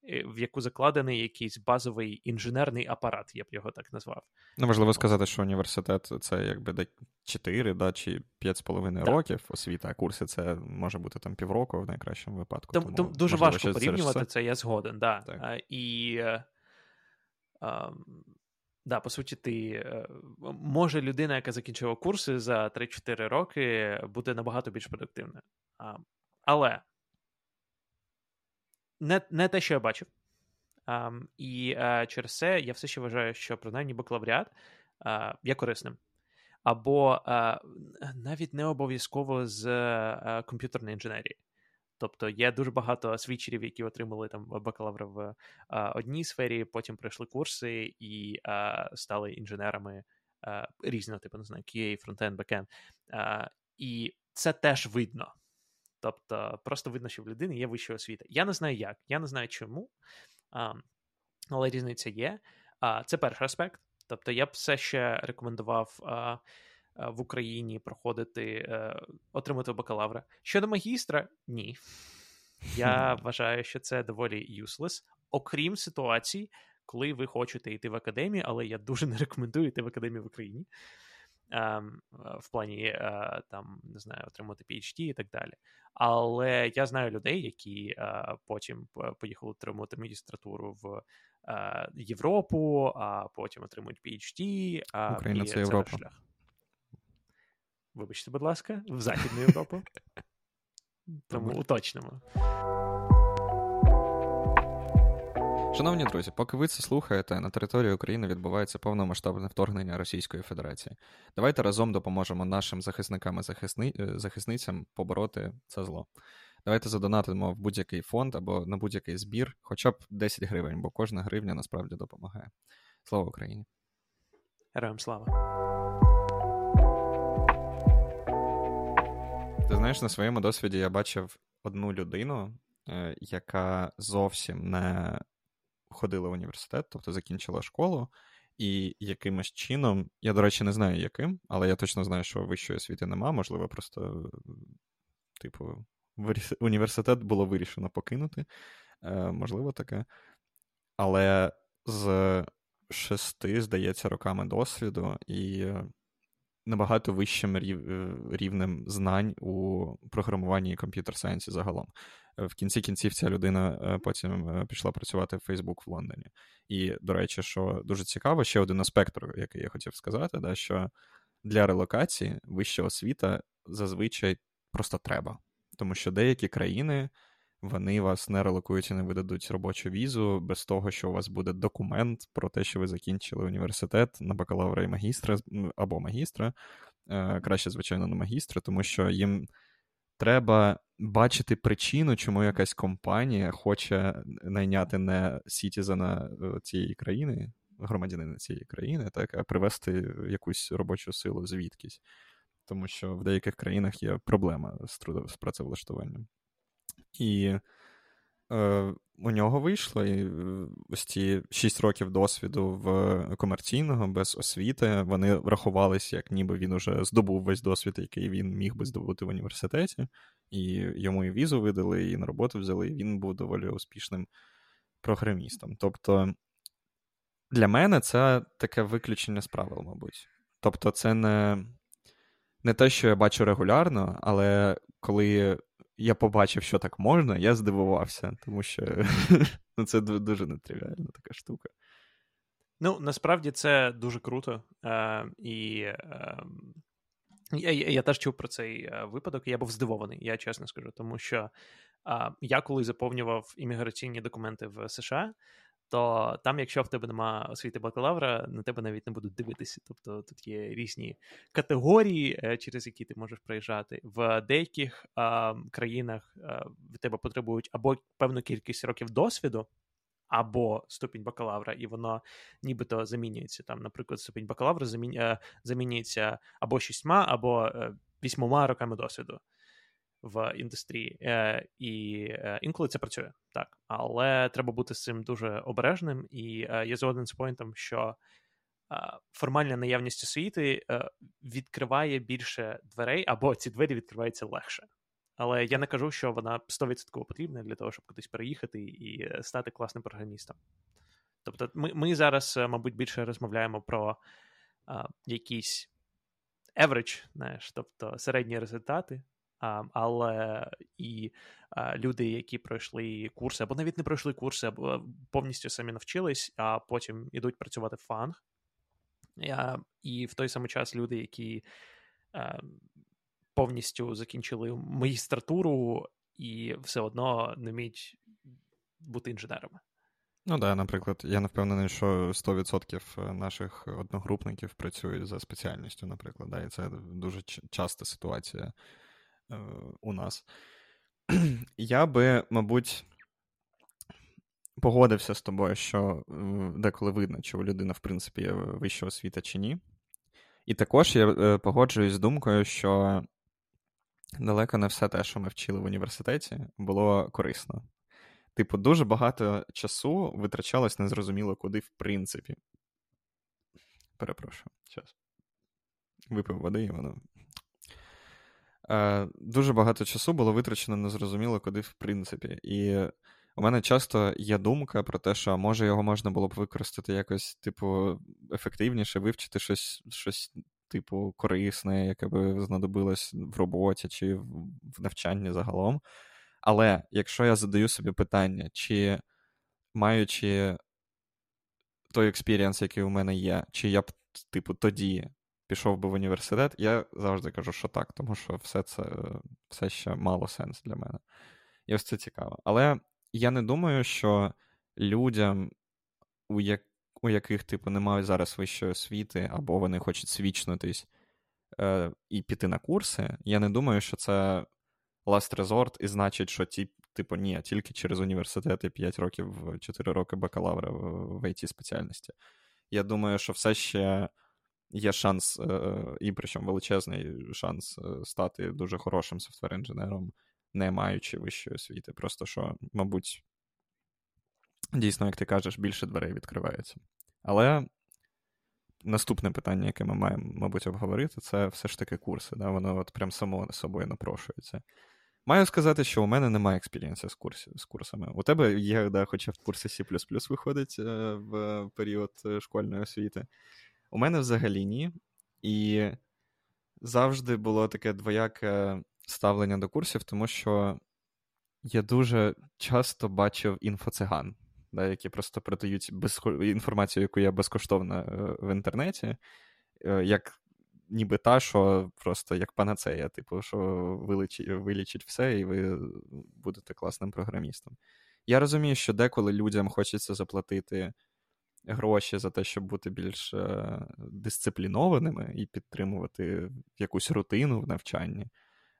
[SPEAKER 1] е, в яку закладений якийсь базовий інженерний апарат, я б його так назвав.
[SPEAKER 2] Ну, важливо сказати, що університет це якби 4 да, чи 5,5 років освіта, а курси це може бути там півроку в найкращому випадку.
[SPEAKER 1] Тому, тому Дуже важко порівнювати це, я згоден, да. А, і а, Да, по суті, ти е, може людина, яка закінчила курси за 3-4 роки, буде набагато більш продуктивною. Але не не те, що я бачив. І через це я все ще вважаю, що принаймні бакалавріат є корисним. Або навіть не обов'язково з комп'ютерної інженерії. Тобто є дуже багато свічерів, які отримали там бакалавра в а, одній сфері, потім пройшли курси і а, стали інженерами а, різного типу, не знаю, QA, фронтенд, бекенд. І це теж видно. Тобто, просто видно, що в людини є вища освіта. Я не знаю як, я не знаю чому, але різниця є. Це перший аспект. Тобто, я б все ще рекомендував в Україні проходити, е, отримати бакалавра. Щодо магістра, ні. Я вважаю, що це доволі useless, окрім ситуацій, коли ви хочете йти в академію, але я дуже не рекомендую йти в академію в Україні. Ем, в плані е, там не знаю, отримати PhD і так далі. Але я знаю людей, які е, потім поїхали отримувати магістратуру в Європу, а потім отримують PhD.
[SPEAKER 2] Україна і це Європа. Шлях.
[SPEAKER 1] Вибачте, будь ласка, в Західну Європу. [laughs] Тому уточнимо.
[SPEAKER 2] Шановні друзі, поки ви це слухаєте, на території України відбувається повномасштабне вторгнення Російської Федерації. Давайте разом допоможемо нашим захисникам і захисни... Е, захисницям побороти це зло. Давайте задонатимо в будь-який фонд або на будь-який збір, хоча б 10 гривень, бо кожна гривня насправді допомагає. Слава Україні!
[SPEAKER 1] Героям слава!
[SPEAKER 2] Знаєш, на своєму досвіді я бачив одну людину, е, яка зовсім не ходила в університет, тобто закінчила школу, і якимось чином, я, до речі, не знаю яким, але я точно знаю, що вищої освіти нема, можливо, просто, типу, університет було вирішено покинути, е, можливо, таке. Але з шести, здається, роками досвіду і набагато вищим рівнем знань у програмуванні і computer science-і загалом в кінці кінців ця людина е, потім е, пішла працювати в Facebook в Лондоні. І, до речі, що дуже цікаво, ще один аспект, який я хотів сказати, да, що для релокації вища освіта зазвичай просто треба. Тому що деякі країни вони вас не релокують і не видадуть робочу візу без того, що у вас буде документ про те, що ви закінчили університет на бакалавра і магістра або магістра. Е, краще, звичайно, на магістра, тому що їм треба бачити причину, чому якась компанія хоче найняти не сітізена е, цієї країни, громадянина цієї країни, так, а привести якусь робочу силу звідкись. Тому що в деяких країнах є проблема з трудов... з працевлаштуванням. І е, у нього вийшло і е, ось ці 6 років досвіду в комерційного без освіти. Вони врахувалися, як ніби він уже здобув весь досвід, який він міг би здобути в університеті, і йому і візу видали, і на роботу взяли, і він був доволі успішним програмістом. Тобто для мене це таке виключення з правил, мабуть. Тобто, це не, не те, що я бачу регулярно, але коли я побачив, що так можна, я здивувався, тому що [laughs] ну, це дуже нетривіальна така штука.
[SPEAKER 1] Ну, насправді це дуже круто. Е, І е, я я, теж чув про цей е, випадок, і я був здивований, я чесно скажу, тому що е, я коли заповнював імміграційні документи в США, то там, якщо в тебе нема освіти бакалавра, на тебе навіть не будуть дивитися. Тобто тут є різні категорії, е, через які ти можеш приїжджати. В деяких а, країнах а, в тебе потребують або певну кількість років досвіду, або ступінь бакалавра, і воно нібито замінюється. Там, наприклад, ступінь бакалавра замінює, замінюється або шістьма, або е, вісьмома роками досвіду в індустрії, е, і е, інколи це працює так, але треба бути з цим дуже обережним. І е, я згоден з поінтом, що формальна наявність освіти відкриває більше дверей, або ці двері відкриваються легше. Але я не кажу, що вона 100% потрібна для того, щоб кудись переїхати і стати класним програмістом. Тобто, ми ми зараз, мабуть, більше розмовляємо про а, якісь average, знаєш, тобто середні результати, Але і люди, які пройшли курси, або навіть не пройшли курси, або повністю самі навчились, а потім ідуть працювати в фанг. І в той самий час люди, які повністю закінчили магістратуру і все одно не вміють бути інженерами.
[SPEAKER 2] Ну да, наприклад, я не впевнений, що 100% наших одногрупників працюють за спеціальністю, наприклад. Да, І це дуже часта ситуація Е, у нас. [clears throat] Я би, мабуть, погодився з тобою, що деколи видно, чи у людини, в принципі, є вища освіта чи ні. І також я е, погоджуюсь з думкою, що далеко не все те, що ми вчили в університеті, було корисно. Типу, дуже багато часу витрачалось незрозуміло куди, в принципі. Перепрошую, час. Випив води, і воно дуже багато часу було витрачено незрозуміло куди, в принципі. І у мене часто є думка про те, що може його можна було б використати якось, типу, ефективніше, вивчити щось, щось типу, корисне, яке би знадобилось в роботі чи в навчанні загалом. Але якщо я задаю собі питання, чи маючи той experience, який у мене є, чи я б, типу, тоді пішов би в університет, я завжди кажу, що так, тому що все це все ще мало сенс для мене. І ось це цікаво. Але я не думаю, що людям, у як, у яких, типу, немає зараз вищої освіти, або вони хочуть switch-нутись е, і піти на курси, я не думаю, що це last resort, і значить, що ті, типу, ні, тільки через університет і 5 років, 4 роки бакалавра в it спеціальності. Я думаю, що все ще є шанс, е, і причому величезний шанс е, стати дуже хорошим софтвер-інженером, не маючи вищої освіти. Просто що, мабуть, дійсно, як ти кажеш, більше дверей відкривається. Але наступне питання, яке ми маємо, мабуть, обговорити, це все ж таки курси. Да? Воно от прям само собою напрошується. Маю сказати, що у мене немає експірієнсу з курсів, з курсами. У тебе є, да, хоча в курси C виходить е, в період школьної освіти. У мене взагалі ні. І завжди було таке двояке ставлення до курсів, тому що я дуже часто бачив інфоциган, да, які просто продають безко... інформацію, яку я безкоштовно е, в інтернеті, як ніби та, що просто як панацея, типу, що вилічить, вилічить все, і ви будете класним програмістом. Я розумію, що деколи людям хочеться заплатити гроші за те, щоб бути більш е, дисциплінованими і підтримувати якусь рутину в навчанні,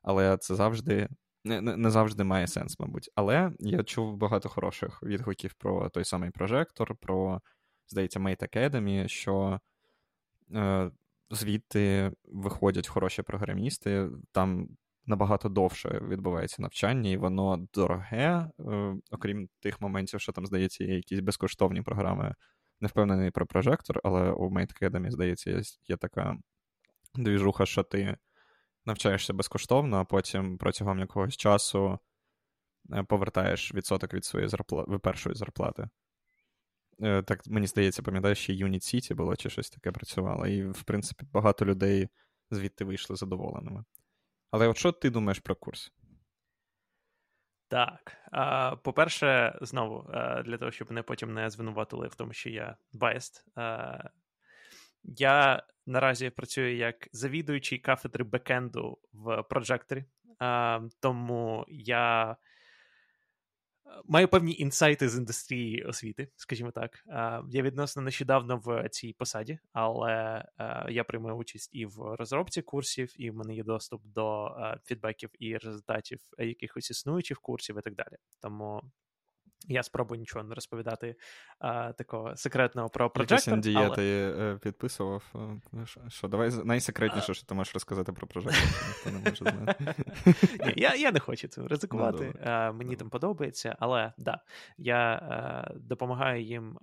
[SPEAKER 2] але це завжди. Не, не завжди має сенс, мабуть. Але я чув багато хороших відгуків про той самий прожектор, про, здається, Mate Academy, що е, звідти виходять хороші програмісти, там набагато довше відбувається навчання, і воно дороге, е, окрім тих моментів, що там, здається, є якісь безкоштовні програми. Не впевнений про прожектор, але у Academy, здається, є, є така двіжуха, що ти навчаєшся безкоштовно, а потім протягом якогось часу е, повертаєш відсоток від своєї зарплати, першої зарплати. Е, так мені здається, пам'ятаєш, ще Unit City було чи щось таке працювало. І, в принципі, багато людей звідти вийшли задоволеними. Але от що ти думаєш про курс?
[SPEAKER 1] Так. По-перше, знову, для того, щоб мене потім не звинуватили в тому, що я байст, я наразі працюю як завідуючий кафедри бекенду в Projector, тому я Маю певні інсайти з індустрії освіти, скажімо так. Я відносно нещодавно в цій посаді, але я приймаю участь і в розробці курсів, і в мене є доступ до фідбеків і результатів якихось існуючих курсів і так далі. Тому я спробую нічого не розповідати а, такого секретного про прожектор.
[SPEAKER 2] Якийсь NDA але... ти е, підписував. Е, що, давай найсекретніше, що ти можеш розказати про прожектор, знати. [laughs]
[SPEAKER 1] Я я не хочу цим [laughs] ризикувати. Ну, а, мені там подобається, але да, я а, допомагаю їм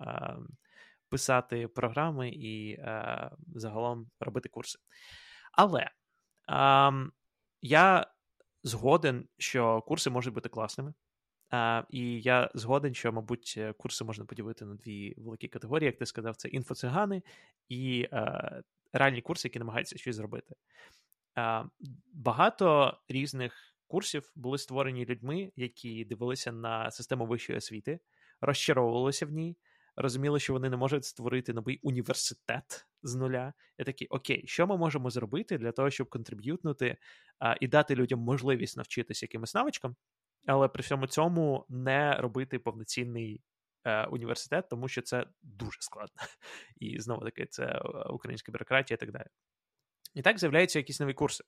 [SPEAKER 1] писати програми і загалом робити курси. Але я згоден, що курси можуть бути класними. А, І я згоден, що, мабуть, е, курси можна поділити на дві великі категорії, як ти сказав, це інфоцигани і а, реальні курси, які намагаються щось зробити. А, Багато різних курсів були створені людьми, які дивилися на систему вищої освіти, розчаровувалися в ній, розуміли, що вони не можуть створити новий університет з нуля. І такі, окей, що ми можемо зробити для того, щоб контриб'ютнути і дати людям можливість навчитися якимось навичкам але при всьому цьому не робити повноцінний е, університет, тому що це дуже складно. [laughs] І знову таки, це е, українська бюрократія і так далі. І так з'являються якісь нові курси.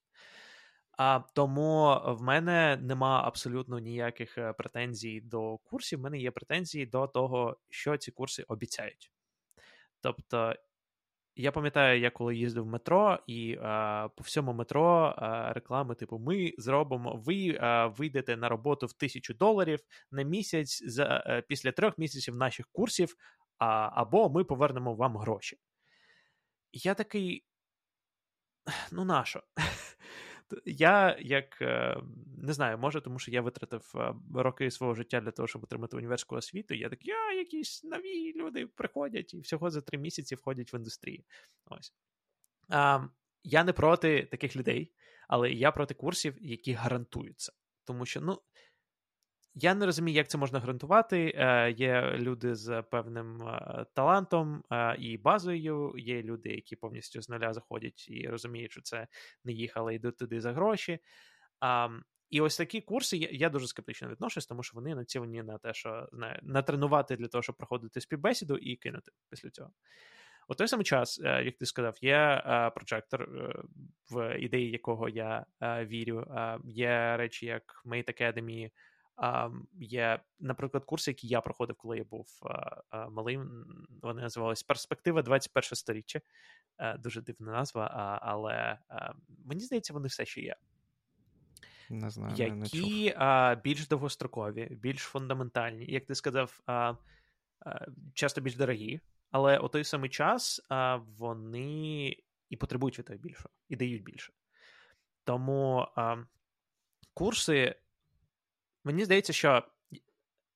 [SPEAKER 1] А тому в мене нема абсолютно ніяких е, претензій до курсів. В мене є претензії до того, що ці курси обіцяють. Тобто, я пам'ятаю, я коли їздив в метро, і а, по всьому метро а, реклами, типу, ми зробимо, ви а, вийдете на роботу в тисячу доларів на місяць за, е, після трьох місяців наших курсів, а, або ми повернемо вам гроші. Я такий. Ну, нащо? [laughs] Я як е, не знаю, може, тому що я витратив е, роки свого життя для того, щоб отримати універську освіту. Я такий, а якісь нові люди приходять і всього за три місяці входять в індустрію. Ось. Я не проти таких людей, але я проти курсів, які гарантуються. Тому що, ну, я не розумію, як це можна гарантувати. Е, Є люди з певним е, талантом е, і базою. Є люди, які повністю з нуля заходять і розуміють, що це не їх, але йдуть туди за гроші. І ось такі курси я, дуже скептично відношусь, тому що вони націлені на те, що знає, натренувати для того, щоб проходити співбесіду і кинути після цього. У той самий час, е, як ти сказав, є прожектор, в ідеї якого я вірю. Є речі, як Mate Academy, Є, наприклад, курси, які я проходив, коли я був малим. Вони називались Перспектива 21 сторіччя. Дуже дивна назва, але мені здається, вони все ще є.
[SPEAKER 2] Не знаю,
[SPEAKER 1] які
[SPEAKER 2] не
[SPEAKER 1] а, більш довгострокові, більш фундаментальні, як ти сказав, а, а, часто більш дорогі, але у той самий час а, вони і потребують від того більше, і дають більше. Тому а, курси, мені здається, що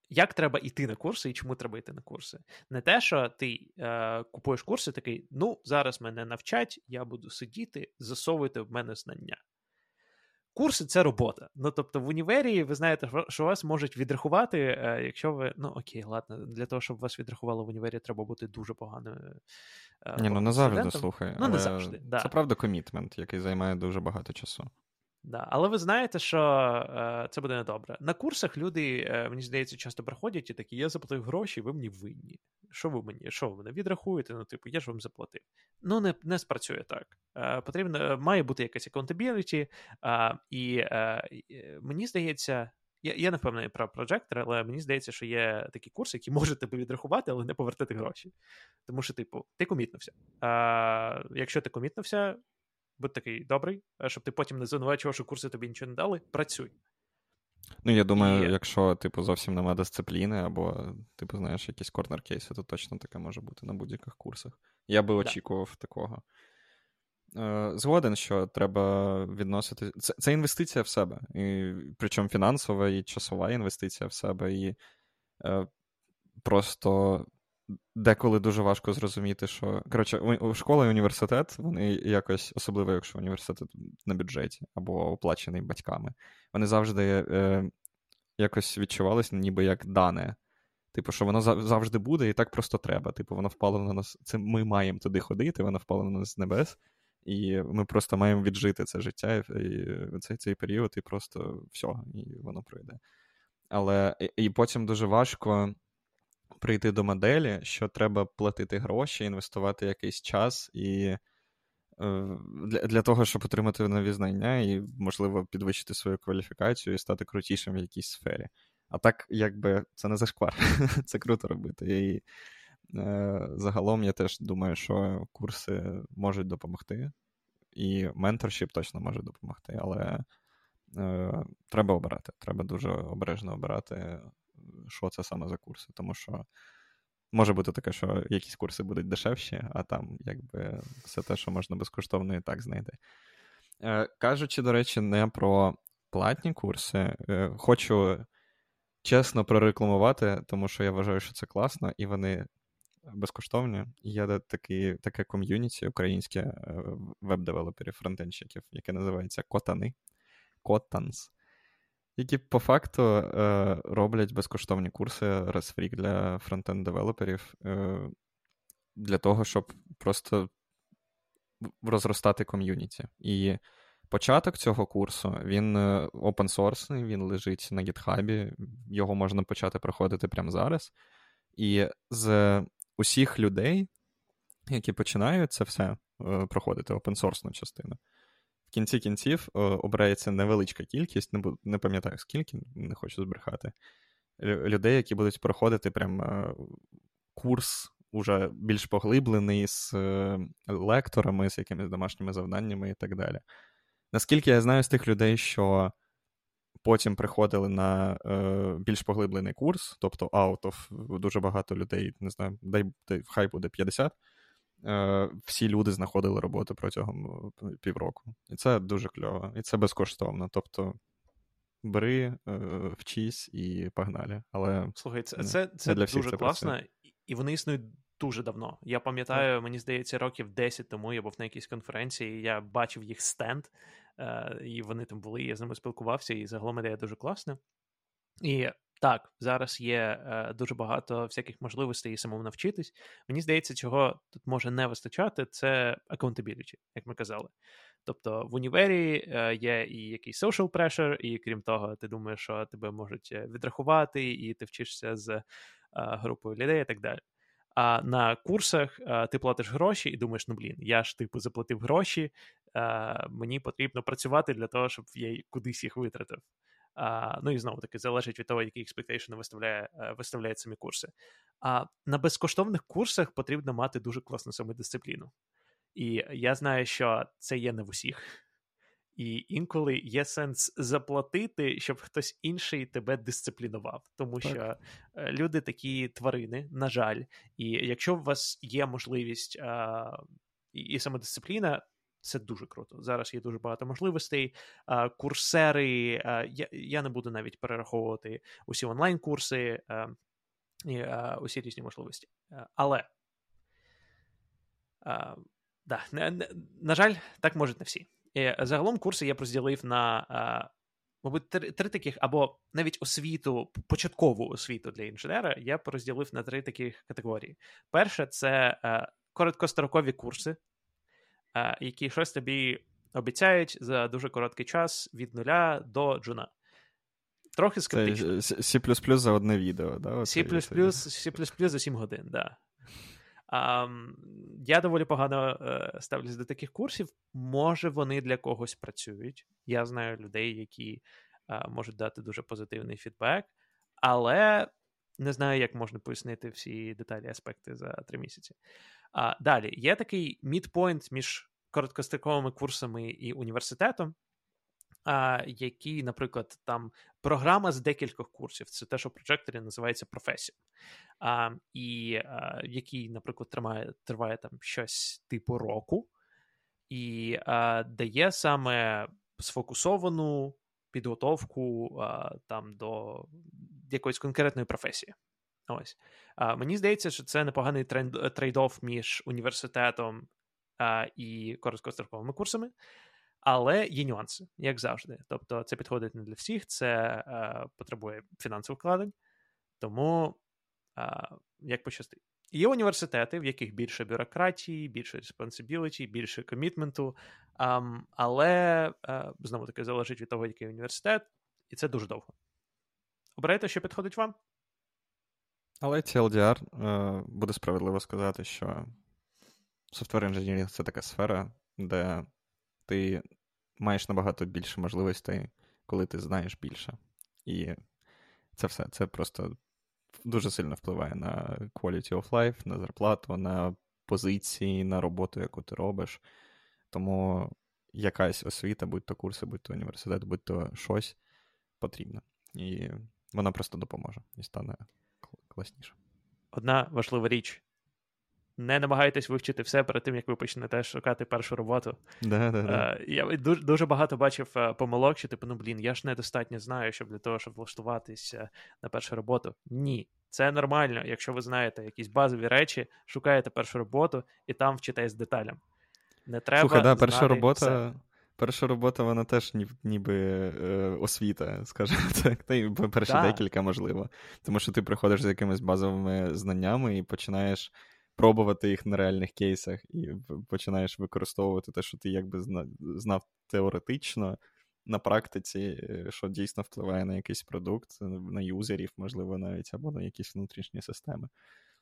[SPEAKER 1] як треба йти на курси і чому треба йти на курси? Не те, що ти е, купуєш курси, такий, ну, зараз мене навчать, я буду сидіти, засовувати в мене знання. Курси це робота. Ну тобто, в універі ви знаєте, що вас можуть відрахувати, е, якщо ви. Ну окей, ладно, для того, щоб вас відрахували в універі, треба бути дуже поганою.
[SPEAKER 2] Е, Ні, ну не завжди слухай.
[SPEAKER 1] Ну, не завжди. да.
[SPEAKER 2] Це правда комітмент, який займає дуже багато часу.
[SPEAKER 1] Да. Але ви знаєте, що е, це буде недобре. На курсах люди, е, мені здається, часто приходять і такі: я заплатив гроші, ви мені винні. Що ви мені? Що ви мене відрахуєте? Ну, типу, я ж вам заплатив. Ну, не не спрацює так. Е, Потрібно, має бути якась accountability, е, і е, мені здається. Я я не впевнений про прожектор, але мені здається, що є такі курси, які [laughs] можуть тебе відрахувати, але не повертати гроші. Тому що, типу, ти комітнувся. А, Якщо ти комітнувся, будь такий добрий, щоб ти потім не звинувачував, що курси тобі нічого не дали, працюй.
[SPEAKER 2] Ну, я думаю, і... якщо, типу, зовсім немає дисципліни, або, типу, знаєш, якісь корнер-кейси, то точно таке може бути на будь-яких курсах. Я би очікував да. такого. Е, згоден, що треба відносити. Це це інвестиція в себе. І, Причому фінансова і часова інвестиція в себе. І е, просто деколи дуже важко зрозуміти, що. Коротше, школа і університет, вони якось, особливо, якщо університет на бюджеті або оплачений батьками, вони завжди е, якось відчувалися, ніби як дане. Типу, що воно завжди буде, і так просто треба. Типу, воно впало на нас. Це ми маємо туди ходити, воно впало на нас з небес, і ми просто маємо віджити це життя і цей цей період, і просто все, і воно пройде. Але і потім дуже важко прийти до моделі, що треба платити гроші, інвестувати якийсь час і е, для для того, щоб отримати нові знання і, можливо, підвищити свою кваліфікацію і стати крутішим в якійсь сфері. А так, якби це не зашквар, [laughs] це круто робити. І е, загалом я теж думаю, що курси можуть допомогти, і менторшіп точно може допомогти, але е, треба обирати. Треба дуже обережно обирати що це саме за курси, тому що може бути таке, що якісь курси будуть дешевші, а там якби все те, що можна безкоштовно і так знайти. Е, кажучи, до речі, не про платні курси, е, хочу чесно прорекламувати, тому що я вважаю, що це класно, і вони безкоштовні. Є такі, таке ком'юніті українське е, веб-девелоперів, фронтенщиків, яке називається Котани. Kottans які по факту е, роблять безкоштовні курси risk-free для фронтенд-девелоперів е, для того, щоб просто розростати ком'юніті. І початок цього курсу він open source, він лежить на GitHub, його можна почати проходити прямо зараз. І з усіх людей, які починають це все е, проходити, open source частину в кінці кінців обирається невеличка кількість, не не пам'ятаю скільки, не хочу збрехати. Людей, які будуть проходити прям е, курс уже більш поглиблений з е, лекторами, з якимись домашніми завданнями і так далі. Наскільки я знаю з тих людей, що потім приходили на е, більш поглиблений курс, тобто out of дуже багато людей, не знаю, дай хай буде 50, Е, всі люди знаходили роботу протягом е, півроку. І це дуже кльово. І це безкоштовно. Тобто бери, е, вчись і погнали. Але
[SPEAKER 1] Слухай, це це, це для всіх дуже це класно, працює. і вони існують дуже давно. Я пам'ятаю, мені здається, років 10 тому я був на якійсь конференції, я бачив їх стенд, і вони там були, я з ними спілкувався, і загалом ідея дуже класна. І так, зараз є е, дуже багато всяких можливостей самому навчитись. Мені здається, чого тут може не вистачати, це accountability, як ми казали. Тобто в універі е, є і якийсь social pressure, і крім того, ти думаєш, що тебе можуть е, відрахувати, і ти вчишся з е, групою людей і так далі. А на курсах ти платиш гроші і думаєш, ну блін, я ж типу заплатив гроші, мені потрібно працювати для того, щоб я кудись їх витратив. А, Ну і знову таки залежить від того, які експектейшни виставляє, виставляють самі курси. А на безкоштовних курсах потрібно мати дуже класну самодисципліну. І я знаю, що це є не в усіх. І інколи є сенс заплатити, щоб хтось інший тебе дисциплінував, тому так. що е, люди такі тварини, на жаль, і якщо у вас є можливість а, і, і самодисципліна, це дуже круто. Зараз є дуже багато можливостей. Курсери, я не буду навіть перераховувати усі онлайн-курси і усі різні можливості. Але да, на, жаль, так можуть не всі. І Загалом курси я розділив на, мабуть, три, три таких, або навіть освіту, початкову освіту для інженера, я розділив на три таких категорії. Перше, це короткострокові курси, які щось тобі обіцяють за дуже короткий час від нуля до джуна. Трохи скептично.
[SPEAKER 2] C++ за одне відео, да?
[SPEAKER 1] C++, C++ за 7 годин, так. Да. А, Я доволі погано е, ставлюсь до таких курсів. Може, вони для когось працюють. Я знаю людей, які е, можуть дати дуже позитивний фідбек, але не знаю, як можна пояснити всі деталі аспекти за три місяці. А, Далі. Є такий мідпойнт між короткостроковими курсами і університетом а, Які, наприклад, там програма з декількох курсів, це те, що в прожекторі називається професія, а, і а, який, наприклад, тримає, триває там щось типу року, і а, дає саме сфокусовану підготовку а, там до якоїсь конкретної професії. Ось. Мені здається, що це непоганий трейд-офф між університетом і короткостроковими курсами. Але є нюанси, як завжди. Тобто, це підходить не для всіх, це е, потребує фінансових вкладень, тому е, як пощастить. Є університети, в яких більше бюрократії, більше responsibility, більше комітменту, е, але знову таки залежить від того, який університет, і це дуже довго. Обирайте, що підходить вам.
[SPEAKER 2] Але TLDR, е, буде справедливо сказати, що софтвер інженірінг це така сфера, де ти маєш набагато більше можливостей, коли ти знаєш більше. І це все. Це просто дуже сильно впливає на quality of life, на зарплату, на позиції, на роботу, яку ти робиш. Тому якась освіта, будь то курси, будь то університет, будь то щось потрібно. І вона просто допоможе і стане класніше.
[SPEAKER 1] Одна важлива річ не намагайтесь вивчити все перед тим, як ви почнете шукати першу роботу.
[SPEAKER 2] Да, да, да.
[SPEAKER 1] Uh, я дуже дуже багато бачив uh, помилок, що типу, ну блін, я ж недостатньо знаю, щоб для того, щоб влаштуватися на першу роботу. Ні, це нормально. Якщо ви знаєте якісь базові речі, шукаєте першу роботу і там вчитесь деталям. Не треба. Слухай, да,
[SPEAKER 2] перша робота.
[SPEAKER 1] Все.
[SPEAKER 2] Перша робота, вона теж ніби е, освіта, [laughs] скажімо так. Та й перші да. декілька можливо. Тому що ти приходиш з якимись базовими знаннями і починаєш пробувати їх на реальних кейсах, і починаєш використовувати те, що ти якби знав теоретично на практиці, е, що дійсно впливає на якийсь продукт, на юзерів, можливо, навіть або на якісь внутрішні системи.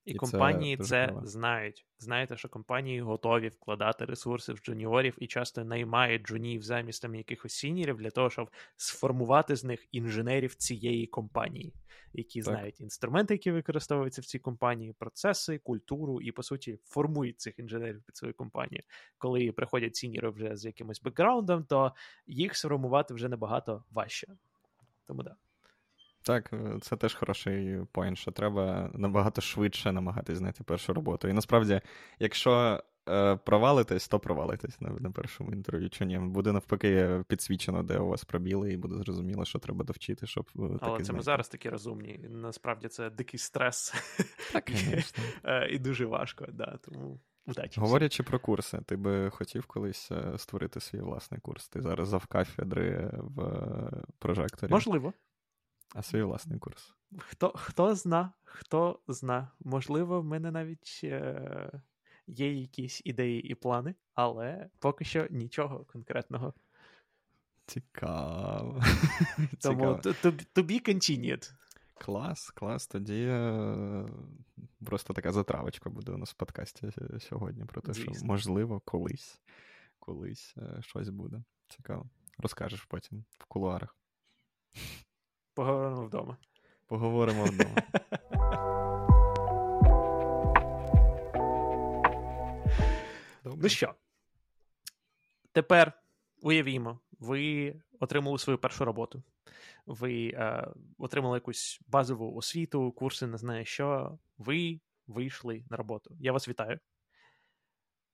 [SPEAKER 1] І, і компанії це, це знають. Знаєте, що компанії готові вкладати ресурси в джуніорів і часто наймають джунів замість там якихось сінірів для того, щоб сформувати з них інженерів цієї компанії, які так. знають інструменти, які використовуються в цій компанії, процеси, культуру, і по суті формують цих інженерів під свою компанію. Коли приходять сініри вже з якимось бекграундом, то їх сформувати вже набагато важче. Тому так. Да.
[SPEAKER 2] Так, е, це теж хороший поінт, що треба набагато швидше намагатись знайти першу роботу. І насправді, якщо е, провалитесь, то провалитесь на, на першому інтерв'ю. Чи ні? Буде навпаки підсвічено, де у вас пробіли, і буде зрозуміло, що треба довчити, щоб.
[SPEAKER 1] Е, Але це знайти. ми зараз такі розумні. Насправді це дикий стрес. [laughs]
[SPEAKER 2] Так,
[SPEAKER 1] е, І дуже важко, да, тому. Удачі.
[SPEAKER 2] Говорячи про курси, ти би хотів колись створити свій власний курс? Ти зараз завкафедри в прожекторі?
[SPEAKER 1] Можливо.
[SPEAKER 2] А свій власний курс.
[SPEAKER 1] Хто хто зна, хто зна. Можливо, в мене навіть е, є якісь ідеї і плани, але поки що нічого конкретного.
[SPEAKER 2] Цікаво. [laughs]
[SPEAKER 1] Тому to continued.
[SPEAKER 2] Клас, клас. Тоді е, просто така затравочка буде у нас в подкасті сьогодні про те, що можливо колись колись е, щось буде. Цікаво. Розкажеш потім в кулуарах.
[SPEAKER 1] Поговоримо вдома.
[SPEAKER 2] Поговоримо вдома.
[SPEAKER 1] Добре. Ну що? Тепер уявімо, ви отримали свою першу роботу. Ви е, отримали якусь базову освіту, курси, не знаю що. Ви вийшли на роботу. Я вас вітаю.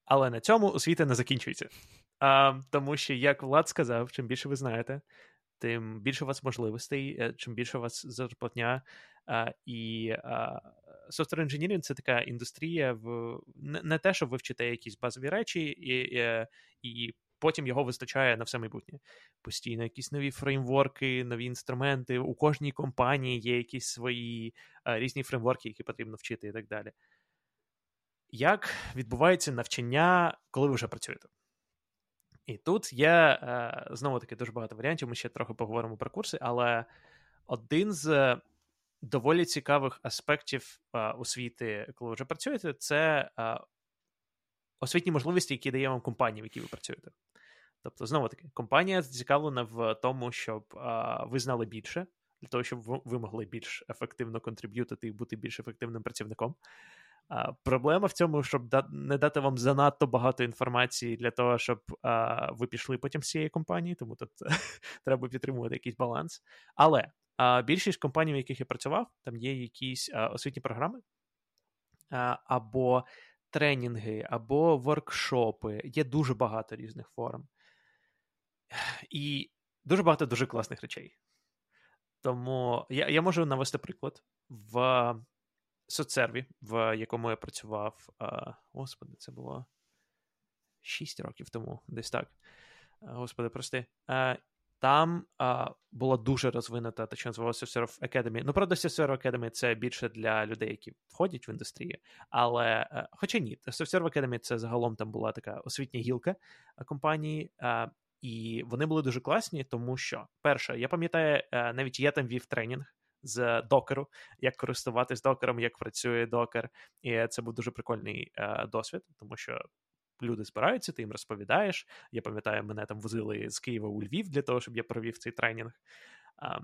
[SPEAKER 1] Але на цьому освіта не закінчується. А, Тому що, як Влад сказав, чим більше ви знаєте, тим більше у вас можливостей, е, чим більше у вас зарплатня. І software engineering — це така індустрія, в не, те, що ви вчите якісь базові речі, і, і, і потім його вистачає на все майбутнє. Постійно якісь нові фреймворки, нові інструменти. У кожній компанії є якісь свої різні фреймворки, які потрібно вчити, і так далі. Як відбувається навчання, коли ви вже працюєте? І тут є е, знову таки дуже багато варіантів. Ми ще трохи поговоримо про курси, але один з доволі цікавих аспектів е, освіти, коли ви вже працюєте, це е, освітні можливості, які дає вам компанія, в якій ви працюєте. Тобто, знову таки, компанія зацікавлена в тому, щоб ви знали більше, для того, щоб ви могли більш ефективно контриб'ютити і бути більш ефективним працівником. Проблема в цьому, щоб не дати вам занадто багато інформації для того, щоб ви пішли потім з цієї компанії, тому тут [laughs] треба підтримувати якийсь баланс. Але більшість компаній, в яких я працював, там є якісь освітні програми або тренінги, або воркшопи. Є дуже багато різних форм. І дуже багато дуже класних речей. Тому я я можу навести приклад в соцсерві, в якому я працював. Господи, це було 6 років тому, десь так. Господи, прости. А, Там а, була дуже розвинута те, що називалося Surf Academy. Ну, правда, Surf Academy це більше для людей, які входять в індустрію. Але, а, хоча ні, Surf Academy це загалом там була така освітня гілка компанії. А, і вони були дуже класні, тому що, перше, я пам'ятаю, навіть я там вів тренінг з докеру, як користуватись докером, як працює докер. І це був дуже прикольний е, досвід, тому що. Люди збираються, ти їм розповідаєш. Я пам'ятаю, мене там возили з Києва у Львів для того, щоб я провів цей тренінг а,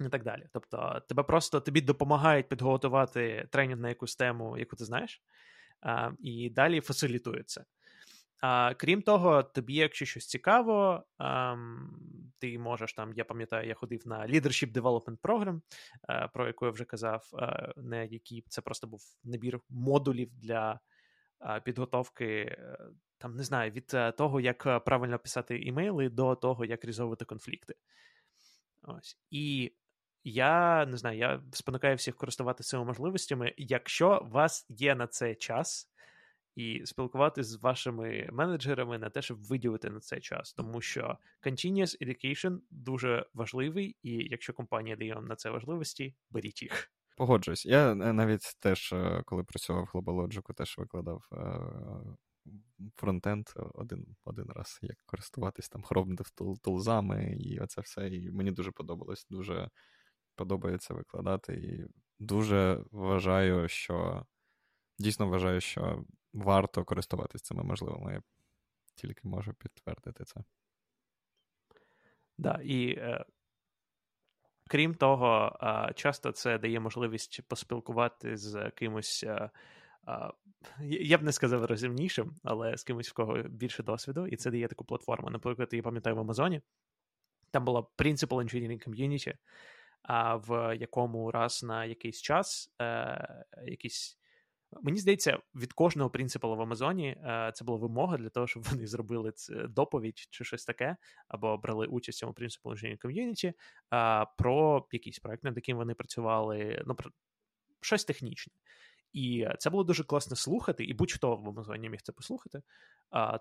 [SPEAKER 1] і так далі. Тобто, тебе просто тобі допомагають підготувати тренінг на якусь тему, яку ти знаєш, а, і далі фасилітується. А, Крім того, тобі, якщо щось цікаво, а, ти можеш там, я пам'ятаю, я ходив на Leadership Development Program, а, про яку я вже казав, не який це просто був набір модулів для підготовки, е, там не знаю, від е, того, як е, правильно писати імейли, до того, як різовувати конфлікти. Ось. І я не знаю, я спонукаю всіх користуватися цими можливостями. Якщо у вас є на це час і спілкуватися з вашими менеджерами на те, щоб виділити на це час, тому що continuous education дуже важливий, і якщо компанія дає вам на це важливості, беріть їх.
[SPEAKER 2] Погоджуюсь. Я е, навіть теж, е, коли працював в GlobalLogic, теж викладав е, фронтенд один один раз, як користуватись там Chrome тулзами і оце все. І мені дуже подобалось. Дуже подобається викладати. І дуже вважаю, що дійсно вважаю, що варто користуватися цими можливими. Я тільки можу підтвердити це.
[SPEAKER 1] Да, і е, крім того, е, часто це дає можливість поспілкувати з кимось. Е, я б не сказав розумнішим, але з кимось, в кого більше досвіду, і це дає таку платформу. Наприклад, я пам'ятаю в Амазоні, там була Principal Engineering Community, в якому раз на якийсь час е, якийсь Мені здається, від кожного принципу в Амазоні е, це була вимога для того, щоб [laughs] вони зробили доповідь чи щось таке, або брали участь в цьому принципу ком'юніті про якийсь проект, над яким вони працювали, ну про щось технічне. І це було дуже класно слухати, і будь-хто в Амазоні міг це послухати,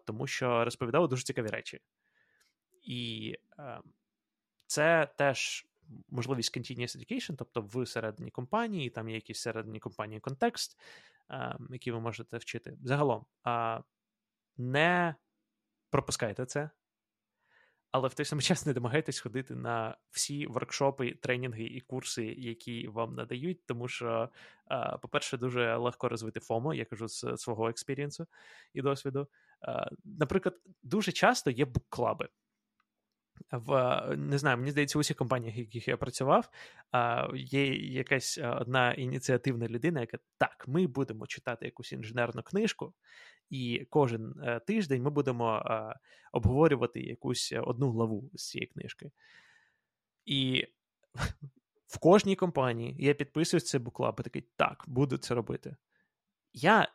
[SPEAKER 1] тому що розповідали дуже цікаві речі. І е, це теж можливість continuous education, тобто в середині компанії, там є якийсь середині компанії контекст, які ви можете вчити. Загалом, не пропускайте це, але в той самий [laughs] час не намагайтесь ходити на всі воркшопи, тренінги і курси, які вам надають, тому що, по-перше, дуже легко розвити FOMO, я кажу з свого experience-у і досвіду. Наприклад, дуже часто є букклаби в не знаю, мені здається, у усіх компаніях, в яких я працював, є якась одна ініціативна людина, яка так, ми будемо читати якусь інженерну книжку, і кожен е, тиждень ми будемо обговорювати якусь одну главу з цієї книжки. І [laughs] в кожній компанії я підписуюсь цей буклаб і такий, так, буду це робити. Я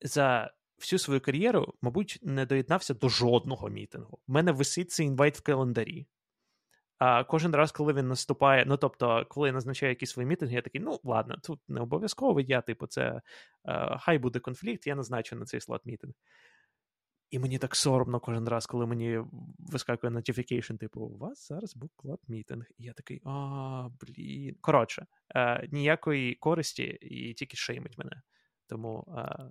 [SPEAKER 1] за всю свою кар'єру, мабуть, не доєднався до жодного мітингу. У мене висить цей інвайт в календарі. А кожен раз, коли він наступає, ну тобто, коли я назначаю якісь свої мітинги, я такий, ну ладно, тут не обов'язково я, типу, це а, хай буде конфлікт, я назначу на цей слот мітинг. І мені так соромно кожен раз, коли мені вискакує notification, типу, у вас зараз був club meeting. І я такий, а, блін. Коротше, е, ніякої користі і тільки шеймить мене. Тому а,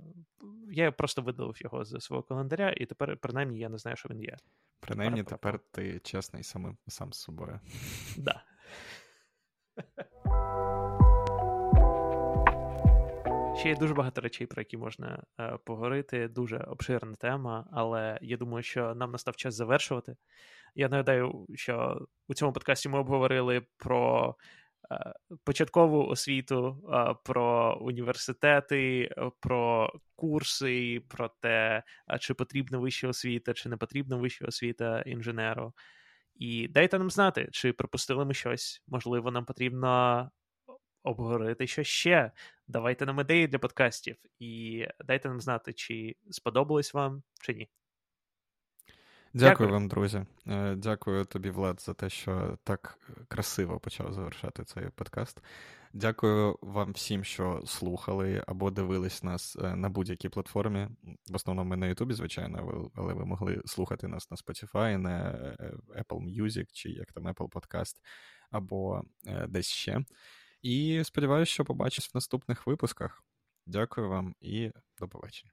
[SPEAKER 1] я просто видалив його з свого календаря, і тепер, принаймні, я не знаю, що він є.
[SPEAKER 2] Принаймні, тепер ти чесний сам, сам з собою.
[SPEAKER 1] Да. [laughs] Ще є дуже багато речей, про які можна е, поговорити. Дуже обширна тема, але я думаю, що нам настав час завершувати. Я нагадаю, що у цьому подкасті ми обговорили про початкову освіту, е, про університети, е, про курси, про те, чи потрібна вища освіта, чи не потрібна вища освіта інженеру. І дайте нам знати, чи пропустили ми щось. Можливо, нам потрібно обговорити що ще. Давайте нам ідеї для подкастів, і дайте нам знати, чи сподобалось вам, чи ні.
[SPEAKER 2] Дякую, Дякую вам, друзі. Е, дякую тобі, Влад, за те, що так красиво почав завершати цей подкаст. Дякую вам всім, що слухали або дивились нас е, на будь-якій платформі. В основному ми на Ютубі, звичайно, але ви могли слухати нас на Spotify, на е, Apple Music чи як там Apple Podcast, або десь ще. І сподіваюся, що побачусь в наступних випусках. Дякую вам і до побачення.